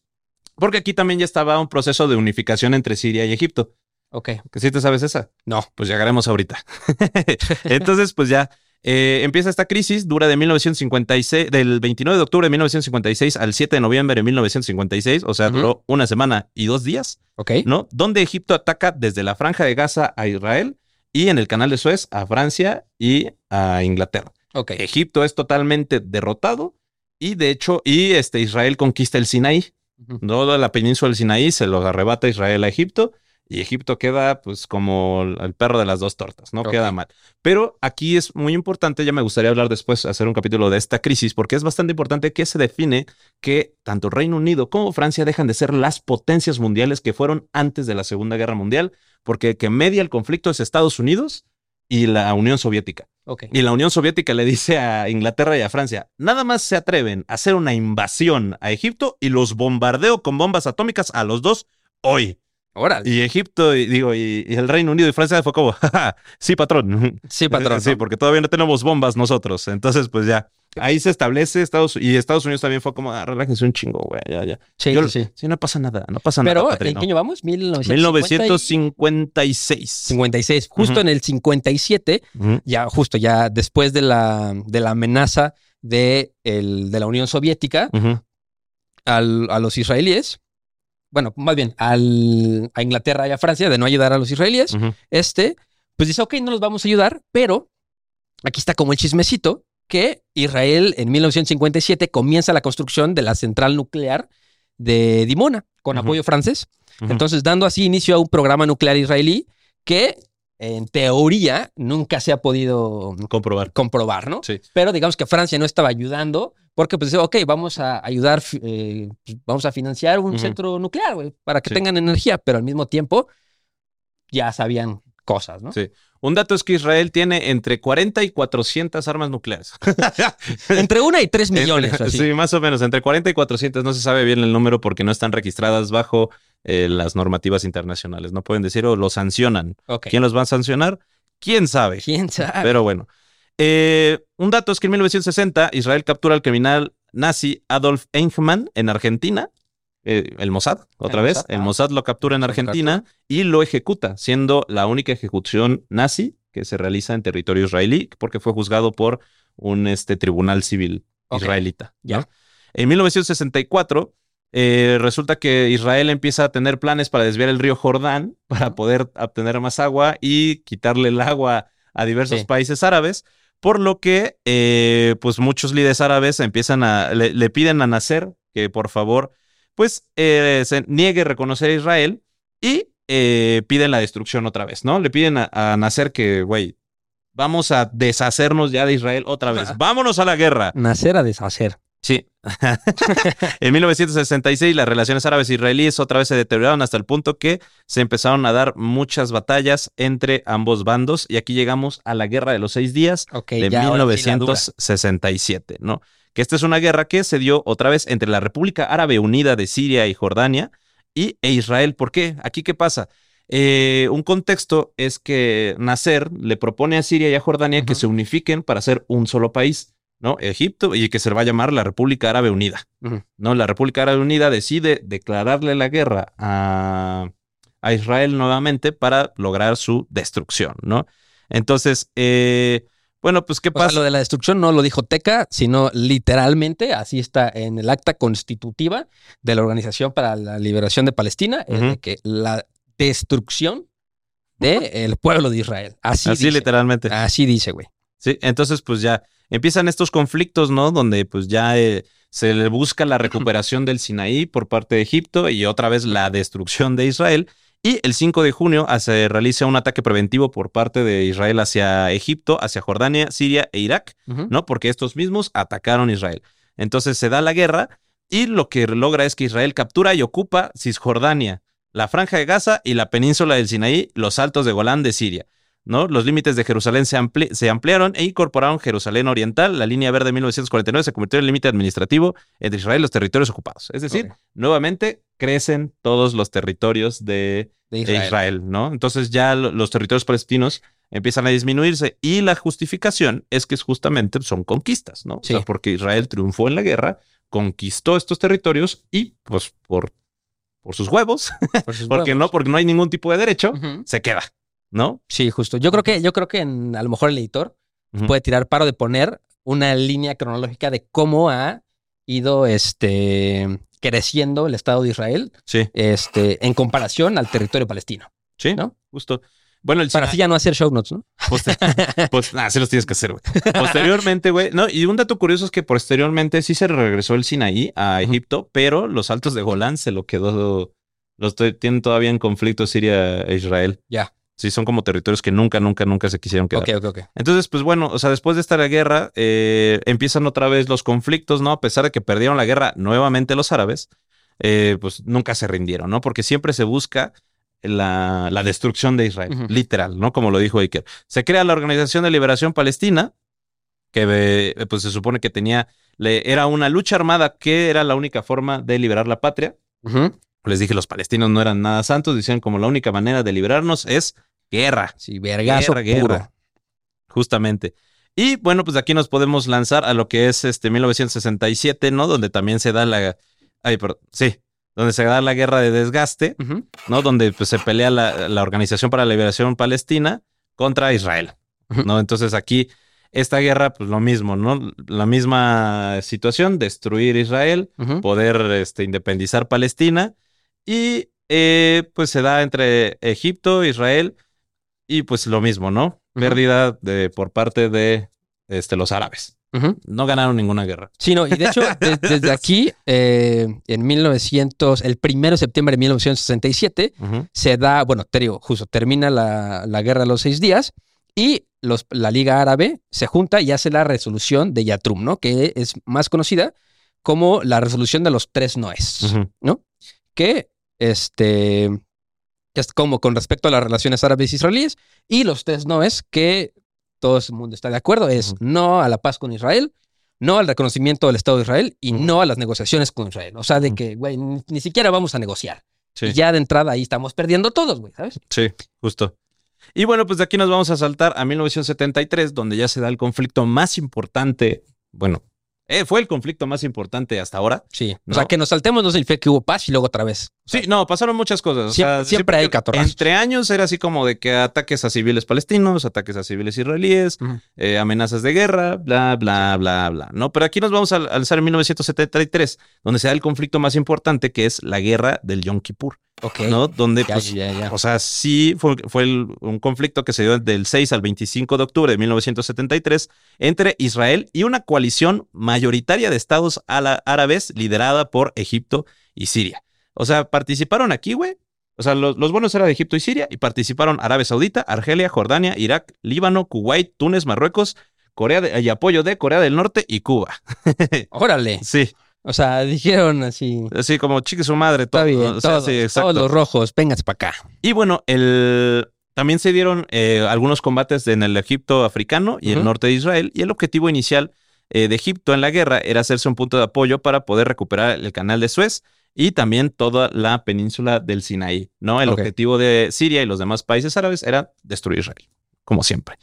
Porque aquí también ya estaba un proceso de unificación entre Siria y Egipto. Ok. ¿Que sí te sabes esa? No. Pues llegaremos ahorita. Entonces, pues ya eh, empieza esta crisis, dura de 1956, del 29 de octubre de 1956 al 7 de noviembre de 1956, o sea, duró una semana y dos días, Ok. ¿no? Donde Egipto ataca desde la franja de Gaza a Israel y en el canal de Suez a Francia y a Inglaterra. Ok. Egipto es totalmente derrotado y de hecho, y este Israel conquista el Sinaí, Ujú. Toda la península del Sinaí se los arrebata Israel a Egipto y Egipto queda pues como el perro de las dos tortas, no queda mal. Pero aquí es muy importante, ya me gustaría hablar después, hacer un capítulo de esta crisis, porque es bastante importante que se define que tanto Reino Unido como Francia dejan de ser las potencias mundiales que fueron antes de la Segunda Guerra Mundial, porque el que media el conflicto es Estados Unidos y la Unión Soviética. Ok. Y la Unión Soviética le dice a Inglaterra y a Francia, nada más se atreven a hacer una invasión a Egipto y los bombardeo con bombas atómicas a los dos hoy. Órale. Y Egipto, y, digo, y, y el Reino Unido y Francia fue como, "Jaja, sí, patrón. Sí, patrón. Sí, porque todavía no tenemos bombas nosotros. Entonces, pues ya, ahí se establece Estados y Estados Unidos también fue como, ah, relájense un chingo, güey, ya, ya. Sí, Yo- sí, sí. no pasa nada, no pasa Pero, nada. padre, ¿en qué año vamos? 1950 1956. 56. Justo Ujú. en el 57, Ujú, ya justo ya después de la, de la amenaza de, el, de la Unión Soviética al- a los israelíes, bueno, más bien al, a Inglaterra y a Francia de no ayudar a los israelíes, este, pues dice, ok, no los vamos a ayudar, pero aquí está como el chismecito que Israel en 1957 comienza la construcción de la central nuclear de Dimona con apoyo francés. Entonces, dando así inicio a un programa nuclear israelí que en teoría nunca se ha podido Comprobar. comprobar, ¿no? Sí. Pero digamos que Francia no estaba ayudando porque pues dice, ok, vamos a ayudar, eh, pues, vamos a financiar un centro nuclear, güey, para que Sí. tengan energía, pero al mismo tiempo ya sabían cosas, ¿no? Sí. Un dato es que Israel tiene entre 40 y 400 armas nucleares. Entre una y tres millones, Entre- así. Sí, más o menos. Entre 40 y 400 no se sabe bien el número porque no están registradas bajo eh, las normativas internacionales. No pueden decir o lo sancionan. Ok. ¿Quién los va a sancionar? ¿Quién sabe? ¿Quién sabe? Pero bueno. Eh, un dato es que en 1960 Israel captura al criminal nazi Adolf Eichmann en Argentina. Eh, el Mossad, otra El vez. Mossad, el ah. Mossad lo captura en Argentina y lo ejecuta, siendo la única ejecución nazi que se realiza en territorio israelí, porque fue juzgado por un este, tribunal civil israelita. ¿no? Ya. En 1964, eh, resulta que Israel empieza a tener planes para desviar el río Jordán para poder obtener más agua y quitarle el agua a diversos Sí. países árabes, por lo que eh, pues muchos líderes árabes empiezan a, le, le piden a Nasser que por favor pues eh, se niegue a reconocer a Israel y eh, piden la destrucción otra vez, ¿no? Le piden a, a Nasser que, güey, vamos a deshacernos ya de Israel otra vez, vámonos a la guerra. Nacer a deshacer. Sí. en 1966 las relaciones árabes israelíes otra vez se deterioraron hasta el punto que se empezaron a dar muchas batallas entre ambos bandos y aquí llegamos a la Guerra de los Seis Días Ok, de ya, ahora sí la dura. 1967, ¿no? Que esta es una guerra que se dio otra vez entre la República Árabe Unida de Siria y Jordania y e Israel. ¿Por qué? Aquí qué pasa? Eh, un contexto es que Nasser le propone a Siria y a Jordania que se unifiquen para ser un solo país, ¿no? Egipto y que se va a llamar la República Árabe Unida. ¿no? La República Árabe Unida decide declararle la guerra a, a Israel nuevamente para lograr su destrucción, ¿no? Entonces, eh, bueno, pues, ¿qué O pasa? sea, lo de la destrucción no lo dijo Teca, sino literalmente, así está en el acta constitutiva de la Organización para la Liberación de Palestina, es de que la destrucción del pueblo de Israel. Así, Así dice. literalmente. Así dice, güey. Sí, entonces pues ya empiezan estos conflictos, ¿no? Donde pues ya eh, se le busca la recuperación del Sinaí por parte de Egipto y otra vez la destrucción de Israel. Y el 5 de junio ah, se realiza un ataque preventivo por parte de Israel hacia Egipto, hacia Jordania, Siria e Irak. ¿no? Porque estos mismos atacaron Israel. Entonces se da la guerra y lo que logra es que Israel captura y ocupa Cisjordania, la franja de Gaza y la península del Sinaí, los altos de Golán de Siria. ¿No? Los límites de Jerusalén se, ampli- se ampliaron e incorporaron Jerusalén Oriental. La línea verde de 1949 se convirtió en el límite administrativo entre Israel y los territorios ocupados. Es decir, nuevamente crecen todos los territorios de De de Israel. ¿no? Entonces ya lo- los territorios palestinos empiezan a disminuirse y la justificación es que justamente son conquistas, ¿no? O sea, porque Israel triunfó en la guerra, conquistó estos territorios y pues por, por sus huevos, Por sus porque huevos. no, porque no hay ningún tipo de derecho, se queda, ¿no? Sí, justo. Yo creo que, yo creo que en- a lo mejor el editor puede tirar paro de poner una línea cronológica de cómo ha ido este, creciendo el Estado de Israel Sí, este, en comparación al territorio palestino. sí, ¿No? Justo. Bueno, el Para así ya no hacer show notes, ¿no? Poster- pues nada, sí los tienes que hacer, güey. Posteriormente, güey. No, y un dato curioso es que posteriormente sí se regresó el Sinaí a. Egipto, pero los altos de Golán se lo quedó. Los tienen todavía en conflicto Siria e Israel. Ya. Sí, son como territorios que nunca, nunca, nunca se quisieron quedar. Ok, ok, ok. Entonces, pues bueno, o sea, después de esta guerra, eh, empiezan otra vez los conflictos, ¿no? A pesar de que perdieron la guerra nuevamente los árabes, eh, pues nunca se rindieron, ¿no? Porque siempre se busca la, la destrucción de Israel, literal, ¿no? Como lo dijo Iker. Se crea la Organización de Liberación Palestina, que eh, pues se supone que tenía, le- era una lucha armada que era la única forma de liberar la patria. Ujú. Les dije, los palestinos no eran nada santos, decían como la única manera de liberarnos es guerra. Sí, vergazo Guerra, puro. guerra. Justamente. Y bueno, pues aquí nos podemos lanzar a lo que es este 1967, ¿no? Donde también se da la. Ay, perdón. Sí. Donde se da la guerra de desgaste. ¿no? Donde pues, se pelea la, la Organización para la Liberación Palestina contra Israel, ¿no? Entonces aquí, esta guerra, pues lo mismo, ¿no? La misma situación, destruir Israel, poder este, independizar Palestina y eh, pues se da entre Egipto, Israel y pues lo mismo, ¿no? Pérdida de, por parte de este, los árabes. No ganaron ninguna guerra. Sí, no, y de hecho, de- desde aquí, eh, en 1900, el primero de septiembre de 1967, Ujú. se da, bueno, te digo, justo termina la, la guerra de los seis días y los, la Liga Árabe se junta y hace la resolución de Yatrum, ¿no? Que es más conocida como la resolución de los tres noes. ¿no? Que este que es como con respecto a las relaciones árabes e israelíes y los tres noes que todo el mundo está de acuerdo es no a la paz con Israel, no al reconocimiento del Estado de Israel y no a las negociaciones con Israel. O sea, de que, güey, ni, ni siquiera vamos a negociar. Sí. Y ya de entrada ahí estamos perdiendo todos, güey, ¿sabes? Sí, justo. Y bueno, pues de aquí nos vamos a saltar a 1973, donde ya se da el conflicto más importante. Bueno, eh, fue el conflicto más importante hasta ahora. Sí. O ¿No? sea, que nos saltemos no significa que hubo paz y luego otra vez. Sí, no, pasaron muchas cosas. o Siempre- sea, siempre hay catorrazos. Entre años era así como de que ataques a civiles palestinos, ataques a civiles israelíes, eh, amenazas de guerra, bla, bla, bla, bla. No, pero aquí nos vamos a alzar en 1973, donde se da el conflicto más importante, que es la guerra del Yom Kippur, ok. ¿no? Donde, Ya, pues, ya, ya. o sea, sí fue, fue el- un conflicto que se dio del 6 al 25 de octubre de 1973 entre Israel y una coalición mayoritaria de estados árabes liderada por Egipto y Siria. O sea, participaron aquí, güey. O sea, los, los buenos eran de Egipto y Siria y participaron Arabia Saudita, Argelia, Jordania, Irak, Líbano, Kuwait, Túnez, Marruecos, Corea de- y apoyo de Corea del Norte y Cuba. Órale. Sí, O sea, dijeron así. así como chique su madre. todo, Está bien, o sea, todos, sí, exacto. todos los rojos, vénganse para acá. Y bueno, el, también se dieron eh, algunos combates en el Egipto africano y el norte de Israel. Y el objetivo inicial eh, de Egipto en la guerra era hacerse un punto de apoyo para poder recuperar el canal de Suez y también toda la península del Sinaí. ¿no? El objetivo de Siria y los demás países árabes era destruir Israel, como siempre.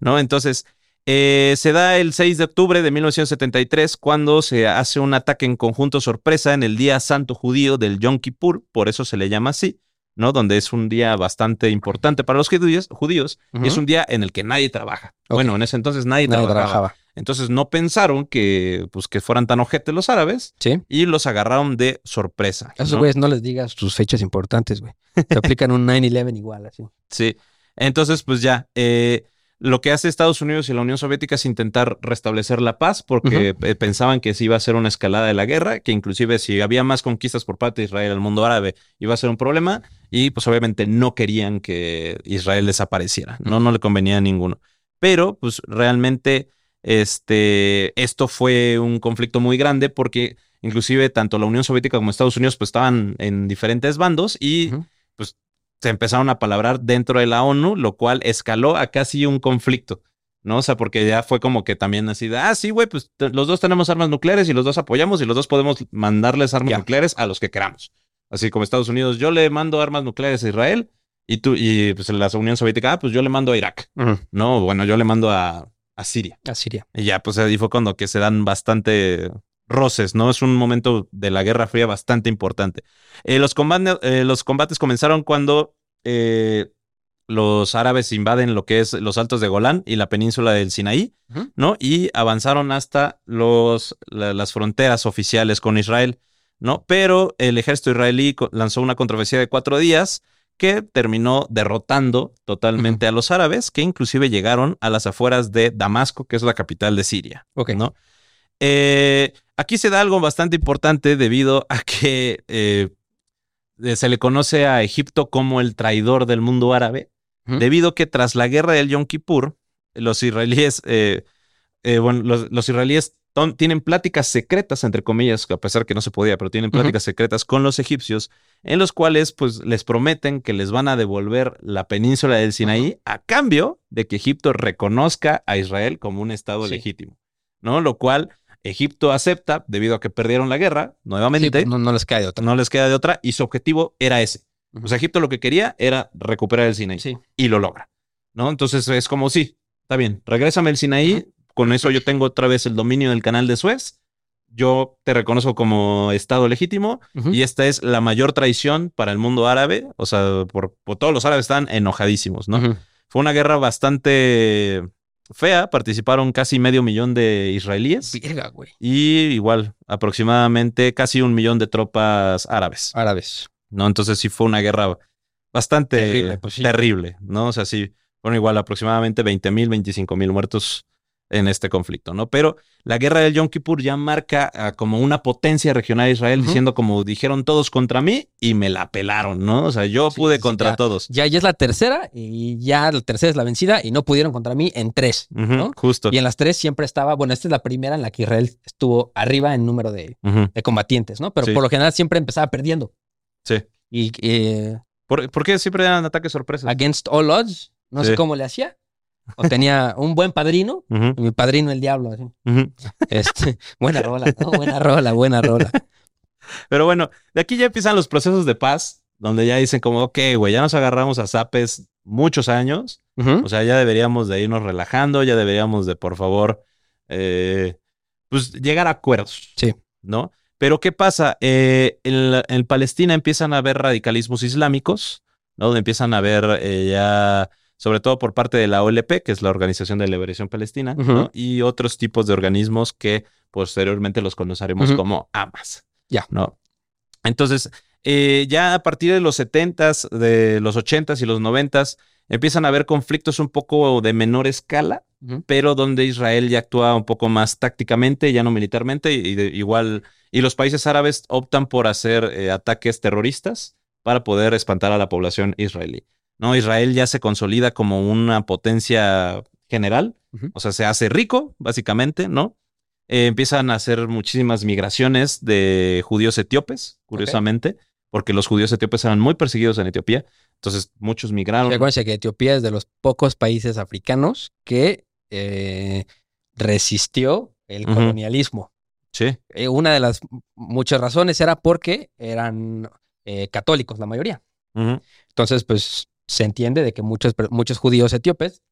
¿no? Entonces, eh, se da el 6 de octubre de 1973 cuando se hace un ataque en conjunto sorpresa en el Día Santo Judío del Yom Kippur, por eso se le llama así. ¿no? Donde es un día bastante importante para los judíos, judíos y es un día en el que nadie trabaja. Bueno, en ese entonces nadie, Nadie trabajaba. trabajaba. Entonces no pensaron que, pues, que fueran tan ojetes los árabes Sí. y los agarraron de sorpresa. A esos ¿no? güeyes no les digas sus fechas importantes, güey. Se aplican un 9-11 igual, así. Sí. Entonces, pues ya, eh, lo que hace Estados Unidos y la Unión Soviética es intentar restablecer la paz porque eh, pensaban que sí iba a ser una escalada de la guerra, que inclusive si había más conquistas por parte de Israel al mundo árabe iba a ser un problema y pues obviamente no querían que Israel desapareciera, no, no le convenía a ninguno. Pero pues realmente este, esto fue un conflicto muy grande porque inclusive tanto la Unión Soviética como Estados Unidos pues estaban en diferentes bandos y pues se empezaron a palabrar dentro de la ONU, lo cual escaló a casi un conflicto, ¿no? O sea, porque ya fue como que también así de, ah, sí, güey, pues los dos tenemos armas nucleares y los dos apoyamos y los dos podemos mandarles armas nucleares a los que queramos. Así como Estados Unidos, yo le mando armas nucleares a Israel y tú, y pues la Unión Soviética, ah, pues yo le mando a Irak. No, bueno, yo le mando a, a Siria. A Siria. Y ya, pues ahí fue cuando que se dan bastante roces, ¿no? Es un momento de la Guerra Fría bastante importante. Eh, los, combate- eh, los combates comenzaron cuando eh, los árabes invaden lo que es los altos de Golán y la península del Sinaí. ¿no? Y avanzaron hasta los, la- las fronteras oficiales con Israel, ¿no? Pero el ejército israelí lanzó una controversia de cuatro días que terminó derrotando totalmente a los árabes, que inclusive llegaron a las afueras de Damasco, que es la capital de Siria, Ok. ¿no? Eh, aquí se da algo bastante importante debido a que eh, eh, se le conoce a Egipto como el traidor del mundo árabe, debido que tras la guerra del Yom Kippur, los israelíes, eh, bueno, los, los israelíes tienen pláticas secretas, entre comillas, a pesar que no se podía, pero tienen pláticas secretas con los egipcios, en los cuales pues les prometen que les van a devolver la península del Sinaí a cambio de que Egipto reconozca a Israel como un estado Sí. legítimo, ¿no? Lo cual Egipto acepta debido a que perdieron la guerra nuevamente, pues, no, no les cae de otra. no les queda de otra y su objetivo era ese. O sea, Egipto lo que quería era recuperar el Sinaí Sí. y lo logra, ¿no? Entonces es como, sí, está bien, regrésame el Sinaí, con eso yo tengo otra vez el dominio del canal de Suez, yo te reconozco como Estado legítimo y esta es la mayor traición para el mundo árabe, o sea, por, por todos los árabes están enojadísimos, ¿no? Fue una guerra bastante fea, participaron casi medio millón de israelíes güey. y igual aproximadamente casi un millón de tropas árabes. Árabes. ¿no? Entonces sí fue una guerra bastante Terrible, pues sí. terrible, ¿no? O sea, sí, fueron igual aproximadamente 20 mil, 25 mil muertos en este conflicto, ¿no? Pero la guerra del Yom Kippur ya marca ah, como una potencia regional de Israel, diciendo como dijeron todos contra mí y me la pelaron, ¿no? O sea, yo Sí, pude sí, contra ya. todos. Ya, ya es la tercera y ya la tercera es la vencida y no pudieron contra mí en tres, ¿no? Justo. Y en las tres siempre estaba, bueno, esta es la primera en la que Israel estuvo arriba en número de, combatientes, ¿no? Pero Sí. por lo general siempre empezaba perdiendo. Sí. Y eh, ¿Por, por qué siempre eran ataques sorpresas? against all odds, no sé cómo le hacía. O tenía un buen padrino, mi padrino el diablo. así. Este, buena rola, ¿no? Buena rola, buena rola. Pero bueno, de aquí ya empiezan los procesos de paz, donde ya dicen como, ok, güey, ya nos agarramos a zapes muchos años. O sea, ya deberíamos de irnos relajando, ya deberíamos de, por favor, eh, pues llegar a acuerdos. Sí. ¿No? Pero ¿qué pasa? Eh, en, la- en Palestina empiezan a haber radicalismos islámicos, ¿no? Donde empiezan a haber eh, ya, sobre todo por parte de la OLP, que es la Organización de Liberación Palestina. Y otros tipos de organismos que posteriormente los conoceremos como AMAS. Ya. ¿No? Entonces, eh, ya a partir de los 70s, de los 80s y los 90s, empiezan a haber conflictos un poco de menor escala, pero donde Israel ya actúa un poco más tácticamente, ya no militarmente, y de- igual, y los países árabes optan por hacer eh, ataques terroristas para poder espantar a la población israelí. ¿No? Israel ya se consolida como una potencia general, o sea, se hace rico, básicamente, ¿no? Eh, empiezan a hacer muchísimas migraciones de judíos etíopes, curiosamente, porque los judíos etíopes eran muy perseguidos en Etiopía, entonces muchos migraron. Y acuérdense que Etiopía es de los pocos países africanos que eh, resistió el colonialismo. Sí, Eh, una de las muchas razones era porque eran católicos la mayoría. Entonces, pues se entiende de que muchos, muchos judíos etíopes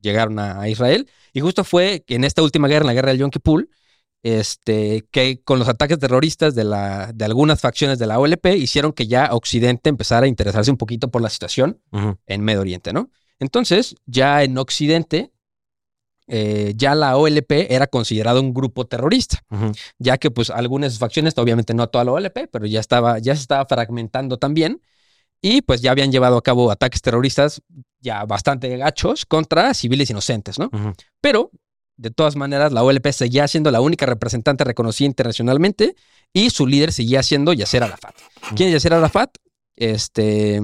llegaron a, Israel. Y justo fue que en esta última guerra, en la guerra del Yom Kippur, este, que con los ataques terroristas de, la, de algunas facciones de la OLP hicieron que ya Occidente empezara a interesarse un poquito por la situación en Medio Oriente, ¿no? Entonces, ya en Occidente, eh, ya la OLP era considerado un grupo terrorista, ya que pues algunas facciones, obviamente no toda la OLP, pero ya estaba, ya se estaba fragmentando también y pues ya habían llevado a cabo ataques terroristas ya bastante gachos contra civiles inocentes, ¿no? Pero de todas maneras la OLP seguía siendo la única representante reconocida internacionalmente y su líder seguía siendo Yasser Arafat. ¿Quién es Yasser Arafat? Este,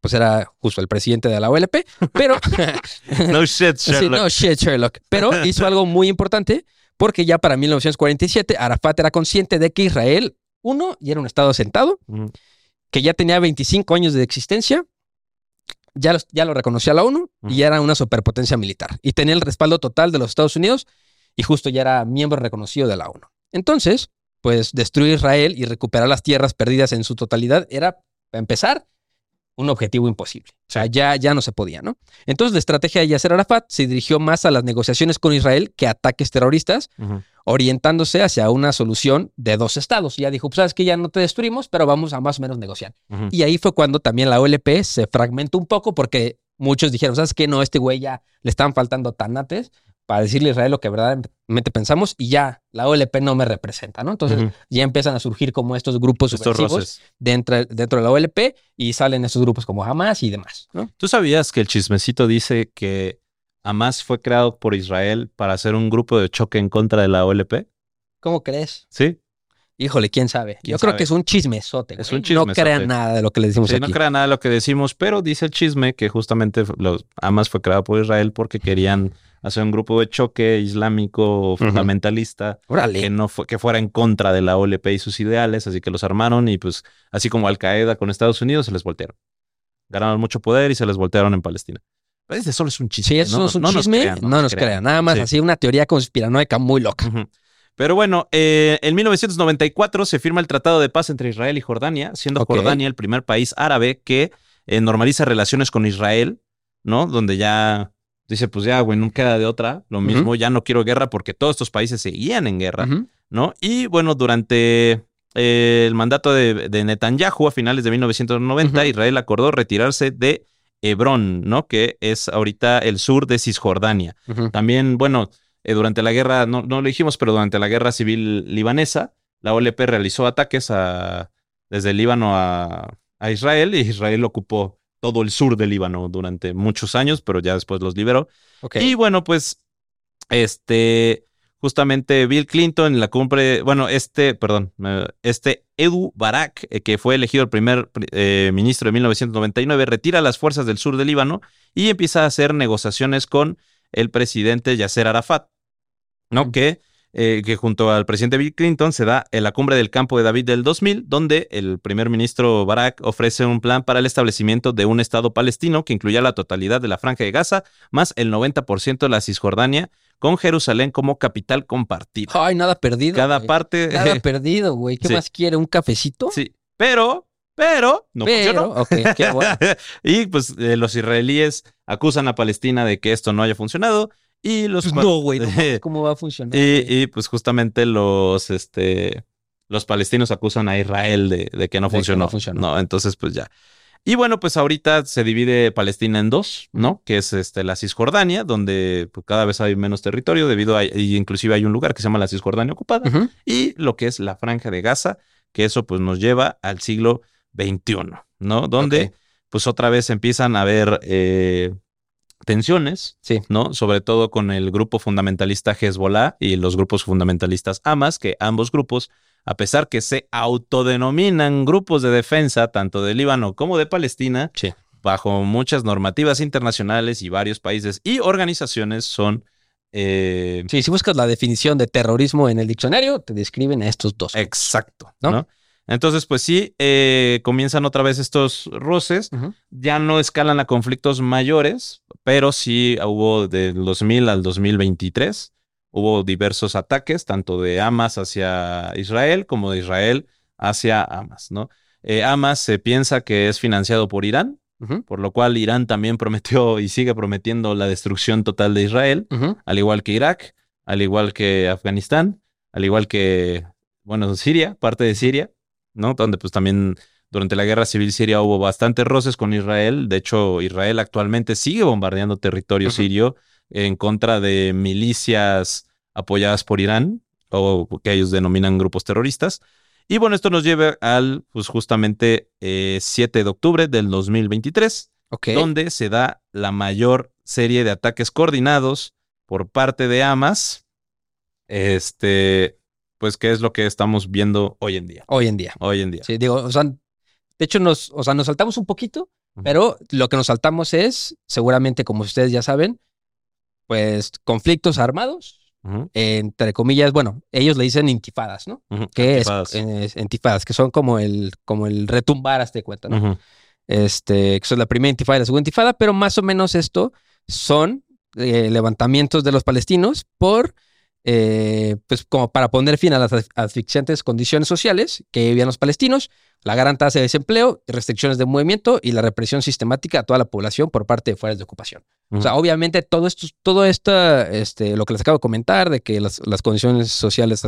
pues era justo el presidente de la OLP, pero No shit, Sí, Sherlock. no shit, Sherlock. Pero hizo algo muy importante porque ya para 1947 Arafat era consciente de que Israel, uno, ya era un estado asentado. Que ya tenía 25 años de existencia, ya, los- ya lo reconocía la ONU y ya era una superpotencia militar. Y tenía el respaldo total de los Estados Unidos y justo ya era miembro reconocido de la ONU. Entonces, pues destruir Israel y recuperar las tierras perdidas en su totalidad era, para empezar, un objetivo imposible. O sea, ya, ya no se podía, ¿no? Entonces, la estrategia de Yasser Arafat se dirigió más a las negociaciones con Israel que a ataques terroristas. Orientándose hacia una solución de dos estados. Y ya dijo, pues sabes que ya no te destruimos, pero vamos a más o menos negociar. Y ahí fue cuando también la OLP se fragmentó un poco porque muchos dijeron, ¿sabes qué? No, este güey ya le están faltando tanates para decirle a Israel lo que verdaderamente pensamos y ya la OLP no me representa, ¿no? Entonces ya empiezan a surgir como estos grupos Estos subversivos roces. dentro, dentro de la OLP y salen estos grupos como Hamas y demás, ¿no? ¿Tú sabías que el chismecito dice que Hamas fue creado por Israel para hacer un grupo de choque en contra de la OLP? ¿Cómo crees? Sí. Híjole, quién sabe. ¿Quién Yo creo que es un chismesote. Es un chismesote. No crean nada de lo que le decimos Sí, aquí. no crea nada de lo que decimos, pero dice el chisme que justamente los Hamas fue creado por Israel porque querían hacer un grupo de choque islámico fundamentalista que no fue, que fuera en contra de la OLP y sus ideales, así que los armaron y pues así como Al Qaeda con Estados Unidos se les voltearon. Ganaron mucho poder y se les voltearon en Palestina. Ese solo es un chisme. Si eso no, es un no nos chisme, crean, no nos crean. Nada más Sí. así una teoría conspiranoica muy loca. Pero bueno, eh, en 1994 se firma el Tratado de Paz entre Israel y Jordania, siendo. Jordania el primer país árabe que eh, normaliza relaciones con Israel, ¿no? Donde ya dice, pues ya, güey, no queda de otra. Lo mismo, ya no quiero guerra porque todos estos países seguían en guerra. ¿no? Y bueno, durante eh, el mandato de, de Netanyahu a finales de 1990, Ujú. Israel acordó retirarse de Hebrón, ¿no? Que es ahorita el sur de Cisjordania. También, bueno, eh, durante la guerra, no, no lo dijimos, pero durante la guerra civil libanesa, la OLP realizó ataques a, desde el Líbano a, a Israel y Israel ocupó todo el sur del Líbano durante muchos años, pero ya después los liberó. Y bueno, pues, este, justamente Bill Clinton en la cumbre, bueno, este, perdón, este Edu Barak, eh, que fue elegido el primer eh, ministro de 1999, retira las fuerzas del sur del Líbano y empieza a hacer negociaciones con el presidente Yasser Arafat, ¿no? Que, eh, que junto al presidente Bill Clinton se da en la cumbre del campo de David del 2000, donde el primer ministro Barak ofrece un plan para el establecimiento de un Estado palestino que incluya la totalidad de la franja de Gaza, más el 90% de la Cisjordania, con Jerusalén como capital compartida. Ay, nada perdido. Cada güey. parte... Nada perdido, güey. ¿Qué Sí. más quiere? ¿Un cafecito? sí, pero, pero, no Pero, funcionó. ok, qué bueno. y pues eh, los israelíes acusan a Palestina de que esto no haya funcionado y los... Pues no, güey. no ¿Cómo va a funcionar? Y, pues justamente los, este, los palestinos acusan a Israel de, de que no De que funcionó. no funcionó. No, entonces pues ya. Y bueno, pues ahorita se divide Palestina en dos, ¿no? Que es este, la Cisjordania, donde pues, cada vez hay menos territorio debido a, y inclusive hay un lugar que se llama la Cisjordania ocupada, y lo que es la franja de Gaza, que eso pues nos lleva al siglo XXI, ¿no? Donde pues otra vez empiezan a haber eh, tensiones, Sí. ¿no? Sobre todo con el grupo fundamentalista Hezbollah y los grupos fundamentalistas Hamas, que ambos grupos, a pesar que se autodenominan grupos de defensa tanto de Líbano como de Palestina, Sí. bajo muchas normativas internacionales y varios países y organizaciones son... eh, Sí, si buscas la definición de terrorismo en el diccionario, te describen a estos dos. Exacto, ¿No? ¿no? Entonces, pues sí, eh, comienzan otra vez estos roces, ya no escalan a conflictos mayores, pero sí hubo del 2000 al 2023, hubo diversos ataques, tanto de Hamas hacia Israel como de Israel hacia Hamas, ¿no? Eh, Hamas se piensa que es financiado por Irán, por lo cual Irán también prometió y sigue prometiendo la destrucción total de Israel al igual que Irak, al igual que Afganistán, al igual que, bueno, Siria, parte de Siria, ¿no? Donde pues también durante la guerra civil siria hubo bastantes roces con Israel. De hecho, Israel actualmente sigue bombardeando territorio sirio en contra de milicias apoyadas por Irán o que ellos denominan grupos terroristas. Y bueno, esto nos lleva al, pues justamente, 7 de octubre del 2023, donde se da la mayor serie de ataques coordinados por parte de Hamas, este, pues, ¿qué es lo que estamos viendo hoy en día? Hoy en día. Hoy en día. Sí, digo, o sea, de hecho, nos, o sea, nos saltamos un poquito, pero lo que nos saltamos es, seguramente, como ustedes ya saben, pues conflictos armados, entre comillas, bueno, ellos le dicen intifadas, ¿no? Que es, intifadas, que son como el, como el retumbar, hasta cuenta, ¿no? Este, que son la primera intifada y la segunda intifada, pero más o menos esto son eh, levantamientos de los palestinos por eh, pues como para poner fin a las asfixiantes condiciones sociales que vivían los palestinos, la gran tasa de desempleo, restricciones de movimiento y la represión sistemática a toda la población por parte de fuerzas de ocupación. O sea, obviamente todo esto, todo esto, este, lo que les acabo de comentar, de que las, condiciones sociales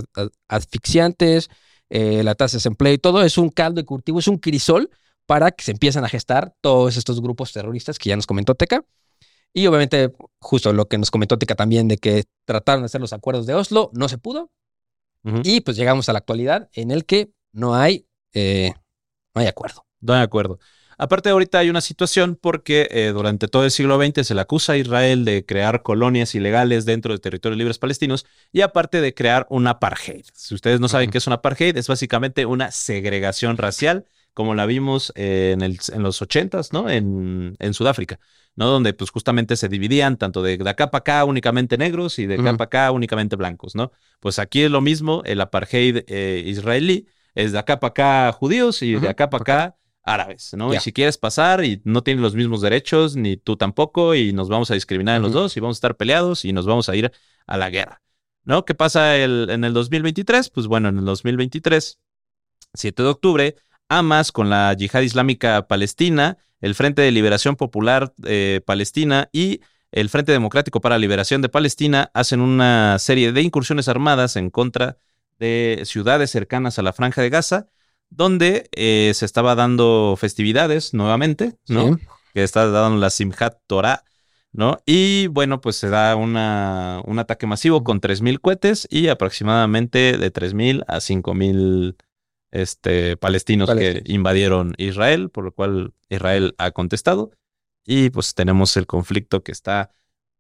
asfixiantes, eh, la tasa de desempleo y todo, es un caldo de cultivo, es un crisol para que se empiecen a gestar todos estos grupos terroristas que ya nos comentó Teca. Y obviamente, justo lo que nos comentó Tica también de que trataron de hacer los acuerdos de Oslo, no se pudo. Y pues llegamos a la actualidad en el que no hay, eh, no hay acuerdo. No hay acuerdo. Aparte, ahorita hay una situación porque eh, durante todo el siglo XX se le acusa a Israel de crear colonias ilegales dentro de territorios libres palestinos y aparte de crear un apartheid. Si ustedes no saben qué es un apartheid, es básicamente una segregación racial, como la vimos en, el, en, los ochentas, ¿no? En, en Sudáfrica. ¿no? Donde pues justamente se dividían tanto de, acá para acá únicamente negros y de acá para acá únicamente blancos, ¿no? Pues aquí es lo mismo, el apartheid eh, israelí es de acá para acá judíos y de acá para acá árabes, ¿no? Y si quieres pasar y no tienes los mismos derechos, ni tú tampoco, y nos vamos a discriminar en los dos y vamos a estar peleados y nos vamos a ir a la guerra, ¿no? ¿Qué pasa el, en el 2023? Pues bueno, en el 2023, 7 de octubre, Hamas con la yihad islámica palestina el Frente de Liberación Popular eh, Palestina y el Frente Democrático para la Liberación de Palestina hacen una serie de incursiones armadas en contra de ciudades cercanas a la Franja de Gaza, donde eh, se estaba dando festividades nuevamente, ¿no? Que está dando la Simchat Torah, ¿no? Y bueno, pues se da una, un ataque masivo con 3.000 cohetes y aproximadamente de 3.000 a 5.000 este, palestinos, que invadieron Israel, por lo cual Israel ha contestado. Y pues tenemos el conflicto que está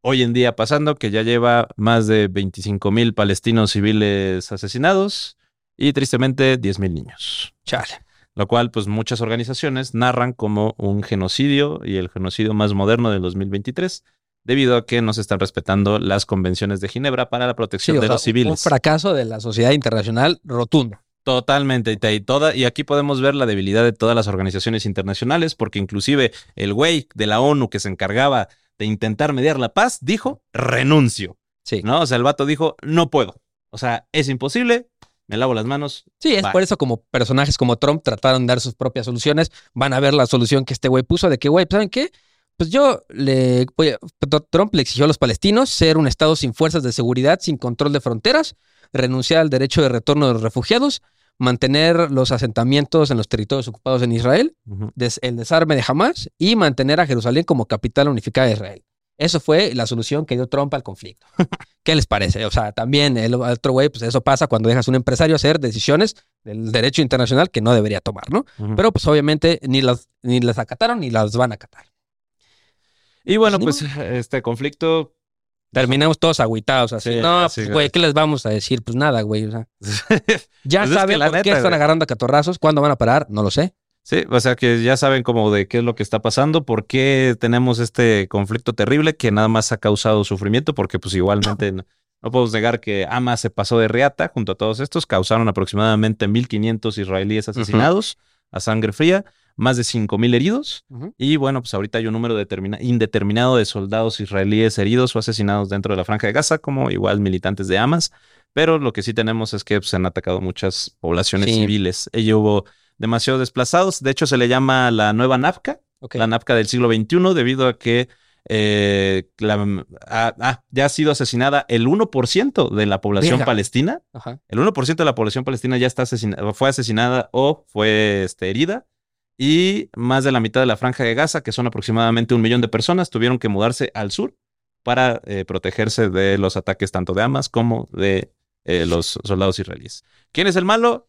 hoy en día pasando, que ya lleva más de 25 mil palestinos civiles asesinados y tristemente 10 mil niños. Chale. Lo cual, pues muchas organizaciones narran como un genocidio y el genocidio más moderno del 2023 debido a que no se están respetando las convenciones de Ginebra para la protección de los civiles. Un fracaso de la sociedad internacional rotundo. Totalmente, y, toda, y aquí podemos ver la debilidad de todas las organizaciones internacionales, porque inclusive el güey de la ONU que se encargaba de intentar mediar la paz dijo, renuncio. Sí. ¿No? O sea, el vato dijo, no puedo. O sea, es imposible, me lavo las manos. Sí, es por eso como personajes como Trump trataron de dar sus propias soluciones, van a ver la solución que este güey puso de que, güey, ¿saben qué? Pues yo le. Trump le exigió a los palestinos ser un Estado sin fuerzas de seguridad, sin control de fronteras, renunciar al derecho de retorno de los refugiados, mantener los asentamientos en los territorios ocupados en Israel, el desarme de Hamas y mantener a Jerusalén como capital unificada de Israel. Eso fue la solución que dio Trump al conflicto. ¿Qué les parece? O sea, también el otro güey, pues eso pasa cuando dejas a un empresario hacer decisiones del derecho internacional que no debería tomar, ¿no? Pero pues obviamente ni las, ni las acataron ni las van a acatar. Y bueno, pues, pues este conflicto Terminamos todos agüitados, así. no, pues, güey, ¿qué les vamos a decir? Pues nada, güey. O sea, ya pues saben por qué están agarrando a catorrazos. ¿Cuándo van a parar? No lo sé. Sí, o sea que ya saben como de qué es lo que está pasando, por qué tenemos este conflicto terrible que nada más ha causado sufrimiento, porque pues igualmente no, podemos negar que Hamas se pasó de reata junto a todos estos, causaron aproximadamente 1.500 israelíes asesinados a sangre fría más de 5.000 heridos. Y bueno, pues ahorita hay un número indeterminado de soldados israelíes heridos o asesinados dentro de la franja de Gaza, como igual militantes de Hamas. Pero lo que sí tenemos es que pues, se han atacado muchas poblaciones civiles. Y hubo demasiado desplazados. De hecho, se le llama la nueva NAFCA, la NAFCA del siglo XXI, debido a que eh, ya ha sido asesinada el 1% de la población palestina. El 1% de la población palestina ya está asesinada, fue asesinada o fue este, herida y más de la mitad de la franja de Gaza, que son aproximadamente un millón de personas, tuvieron que mudarse al sur para eh, protegerse de los ataques tanto de Hamas como de eh, los soldados israelíes. ¿Quién es el malo?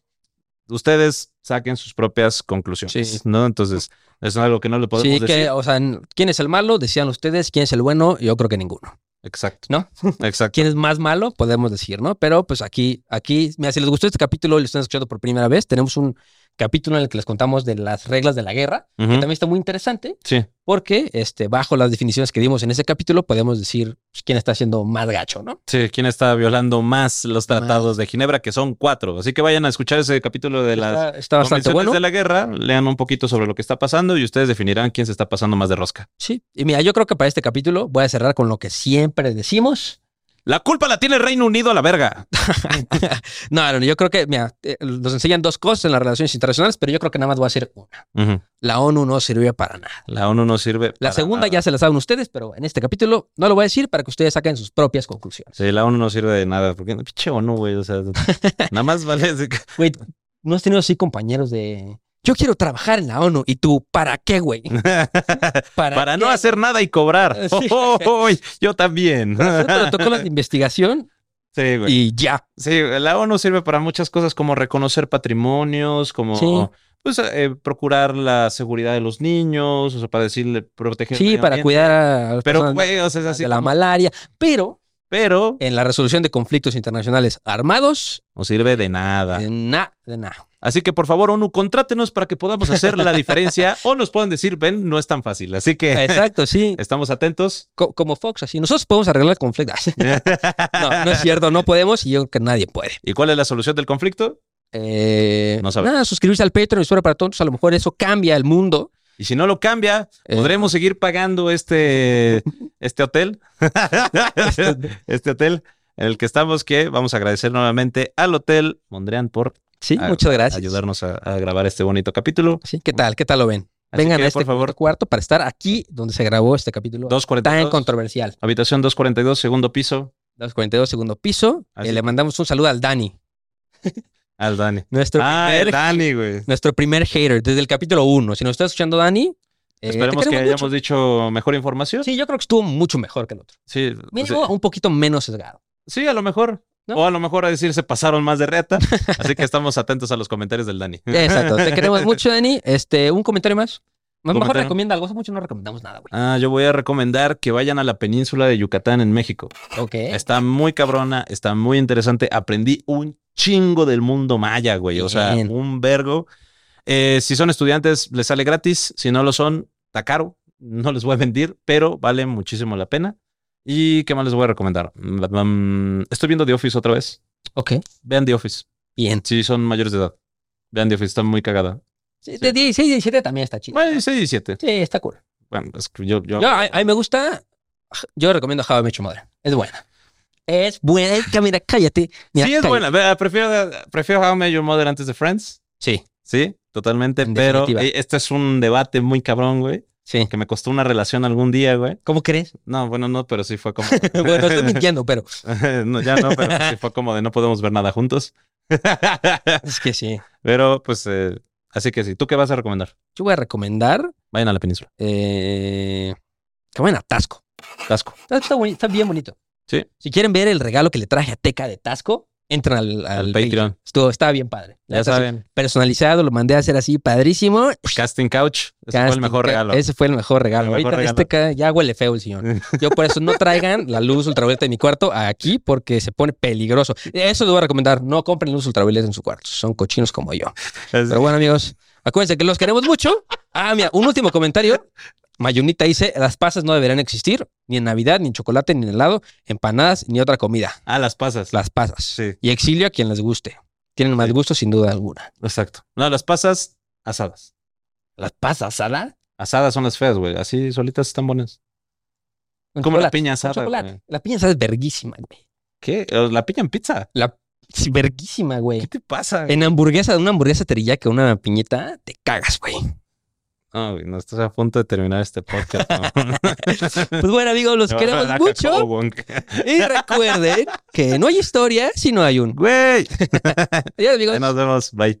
Ustedes saquen sus propias conclusiones, Sí. ¿no? Entonces, es algo que no le podemos Sí, decir. que, o sea, ¿quién es el malo? Decían ustedes. ¿Quién es el bueno? Yo creo que ninguno. Exacto. ¿No? Exacto. ¿Quién es más malo? Podemos decir, ¿no? Pero pues aquí, aquí, mira, si les gustó este capítulo y lo están escuchando por primera vez, tenemos un capítulo en el que les contamos de las reglas de la guerra, que también está muy interesante, Sí. porque este, bajo las definiciones que dimos en ese capítulo, podemos decir pues, quién está siendo más gacho, ¿no? Sí, ¿quién está violando más los tratados de Ginebra? Que son cuatro. Así que vayan a escuchar ese capítulo de las Está, está bastante convenciones bueno. de la guerra, lean un poquito sobre lo que está pasando y ustedes definirán quién se está pasando más de rosca. Sí, y mira, yo creo que para este capítulo voy a cerrar con lo que siempre decimos. La culpa la tiene Reino Unido a la verga. no, no, yo creo que, mira, eh, nos enseñan dos cosas en las relaciones internacionales, pero yo creo que nada más voy a hacer una. La ONU no sirvió para nada. La ONU no sirve. La para segunda nada. ya se la saben ustedes, pero en este capítulo no lo voy a decir para que ustedes saquen sus propias conclusiones. Sí, la ONU no sirve de nada. Porque pinche ONU, güey. O sea, nada más vale. Güey, ¿no has tenido así compañeros de... Yo quiero trabajar en la ONU. ¿Y tú, para qué, güey? Para, no qué? hacer nada y cobrar. Sí. Oh, oh, oh, yo también. protocolos de investigación Sí, güey. y ya. Sí, la ONU sirve para muchas cosas como reconocer patrimonios, como Sí. pues, eh, procurar la seguridad de los niños, o sea, para decirle proteger. Sí, para cuidar a las Pero, personas güey, o sea, es así. de la malaria. Pero Pero en la resolución de conflictos internacionales armados, no sirve de nada. de nada, de nada. Así que por favor, ONU, contrátenos para que podamos hacer la diferencia o nos puedan decir, ven, no es tan fácil. Así que Exacto, sí. estamos atentos. Co- como Fox, así. Nosotros podemos arreglar el conflicto. No, no es cierto, no podemos y yo creo que nadie puede. ¿Y cuál es la solución del conflicto? Eh, No sabemos. Nada, suscribirse al Patreon, Historia para Tontos. A lo mejor eso cambia el mundo. Y si no lo cambia, Eh. ¿podremos seguir pagando este, este hotel? este hotel en el que estamos, que vamos a agradecer nuevamente al Hotel Mondrian por Sí, a- muchas gracias. ayudarnos a, a grabar este bonito capítulo. Sí, ¿qué tal? ¿Qué tal lo ven? Así Vengan que, a este por favor, cuarto para estar aquí donde se grabó este capítulo tan 242, controversial. habitación 242, segundo piso, 242, segundo piso. Eh, le mandamos un saludo al Dani, al Dani. nuestro, Ah, el primer, Dani, güey. nuestro primer hater desde el capítulo 1. Si nos está escuchando Dani, eh, Esperemos que hayamos mucho. dicho mejor información. Sí, yo creo que estuvo mucho mejor que el otro. Sí, Mínimo, sí, un poquito menos sesgado. sí, a lo mejor. ¿No? O a lo mejor a decir se pasaron más de reta. Así que estamos atentos a los comentarios del Dani. Exacto. Te queremos mucho, Dani. Este, un comentario más. Más mejor Comentario. recomienda algo. Hace mucho no recomendamos nada, güey. Ah, yo voy a recomendar que vayan a la península de Yucatán en México. Ok. Está muy cabrona, está muy interesante. Aprendí un chingo del mundo maya, güey. O sea, un vergo. Eh, si son estudiantes, les sale gratis. Si no lo son, está caro. No les voy a mentir, pero vale muchísimo la pena. ¿Y qué más les voy a recomendar? Mm, Estoy viendo The Office otra vez. Ok. Vean The Office. Bien. Si son mayores de edad. Vean The Office, está muy cagada. Sí, de 16 y 17 también está chido. Bueno, 16 y 17. Sí, está cool. Bueno, es que yo, yo, Yo, a, a mí me gusta. Yo recomiendo Met Your Mother. Es buena. Es buena. Mira, cállate. Mira, sí, es cállate. buena. Prefiero, prefiero How I Your Mother antes de Friends. Sí, Sí, totalmente. En pero definitiva. eh, este es un debate muy cabrón, güey. sí. Que me costó una relación algún día, güey. ¿Cómo crees? No, bueno, no, pero sí fue como. bueno, estoy mintiendo, pero no, ya no, pero sí fue como de no podemos ver nada juntos. es que sí. pero, pues, eh, así que sí. ¿Tú qué vas a recomendar? Yo voy a recomendar Vayan a la península. eh, que vayan a Tasco. Tasco. Está, está boni- está bien bonito. Sí. Si quieren ver el regalo que le traje a Teca de Tasco, entren al, al Al Patreon. Estuvo, estaba bien padre. La Ya saben. Personalizado, lo mandé a hacer así, padrísimo. Casting Couch. Ese fue el mejor regalo. Ese fue el mejor regalo. El mejor Ahorita regalo. este ya huele feo el señor. Yo por eso no traigan la luz ultravioleta de mi cuarto aquí porque se pone peligroso. Eso les voy a recomendar. No compren luz ultravioleta en su cuarto. Son cochinos como yo. Pero bueno, amigos, acuérdense que los queremos mucho. Ah, mira, un último comentario. Mayunita dice, las pasas no deberían existir, ni en Navidad, ni en chocolate, ni en helado, empanadas, ni otra comida. Ah, las pasas. Las pasas. Sí, Y exilio a quien les guste. Tienen más gusto sin duda alguna. exacto. No, las pasas asadas. ¿Las pasas, Sara? Asadas son las feas, güey. Así solitas están buenas. Con Como la piña asada, chocolate. La piña asada es verguísima, güey. ¿Qué? La piña en pizza. La sí, verguísima, güey. ¿Qué te pasa? En hamburguesa, una hamburguesa teriyaki una piñeta, te cagas, güey. No, güey, no estás a punto de terminar este podcast. ¿no? Pues bueno, amigos, los queremos mucho. Y recuerden que no hay historia si no hay un. Güey. Adiós, amigos. Ahí nos vemos. Bye.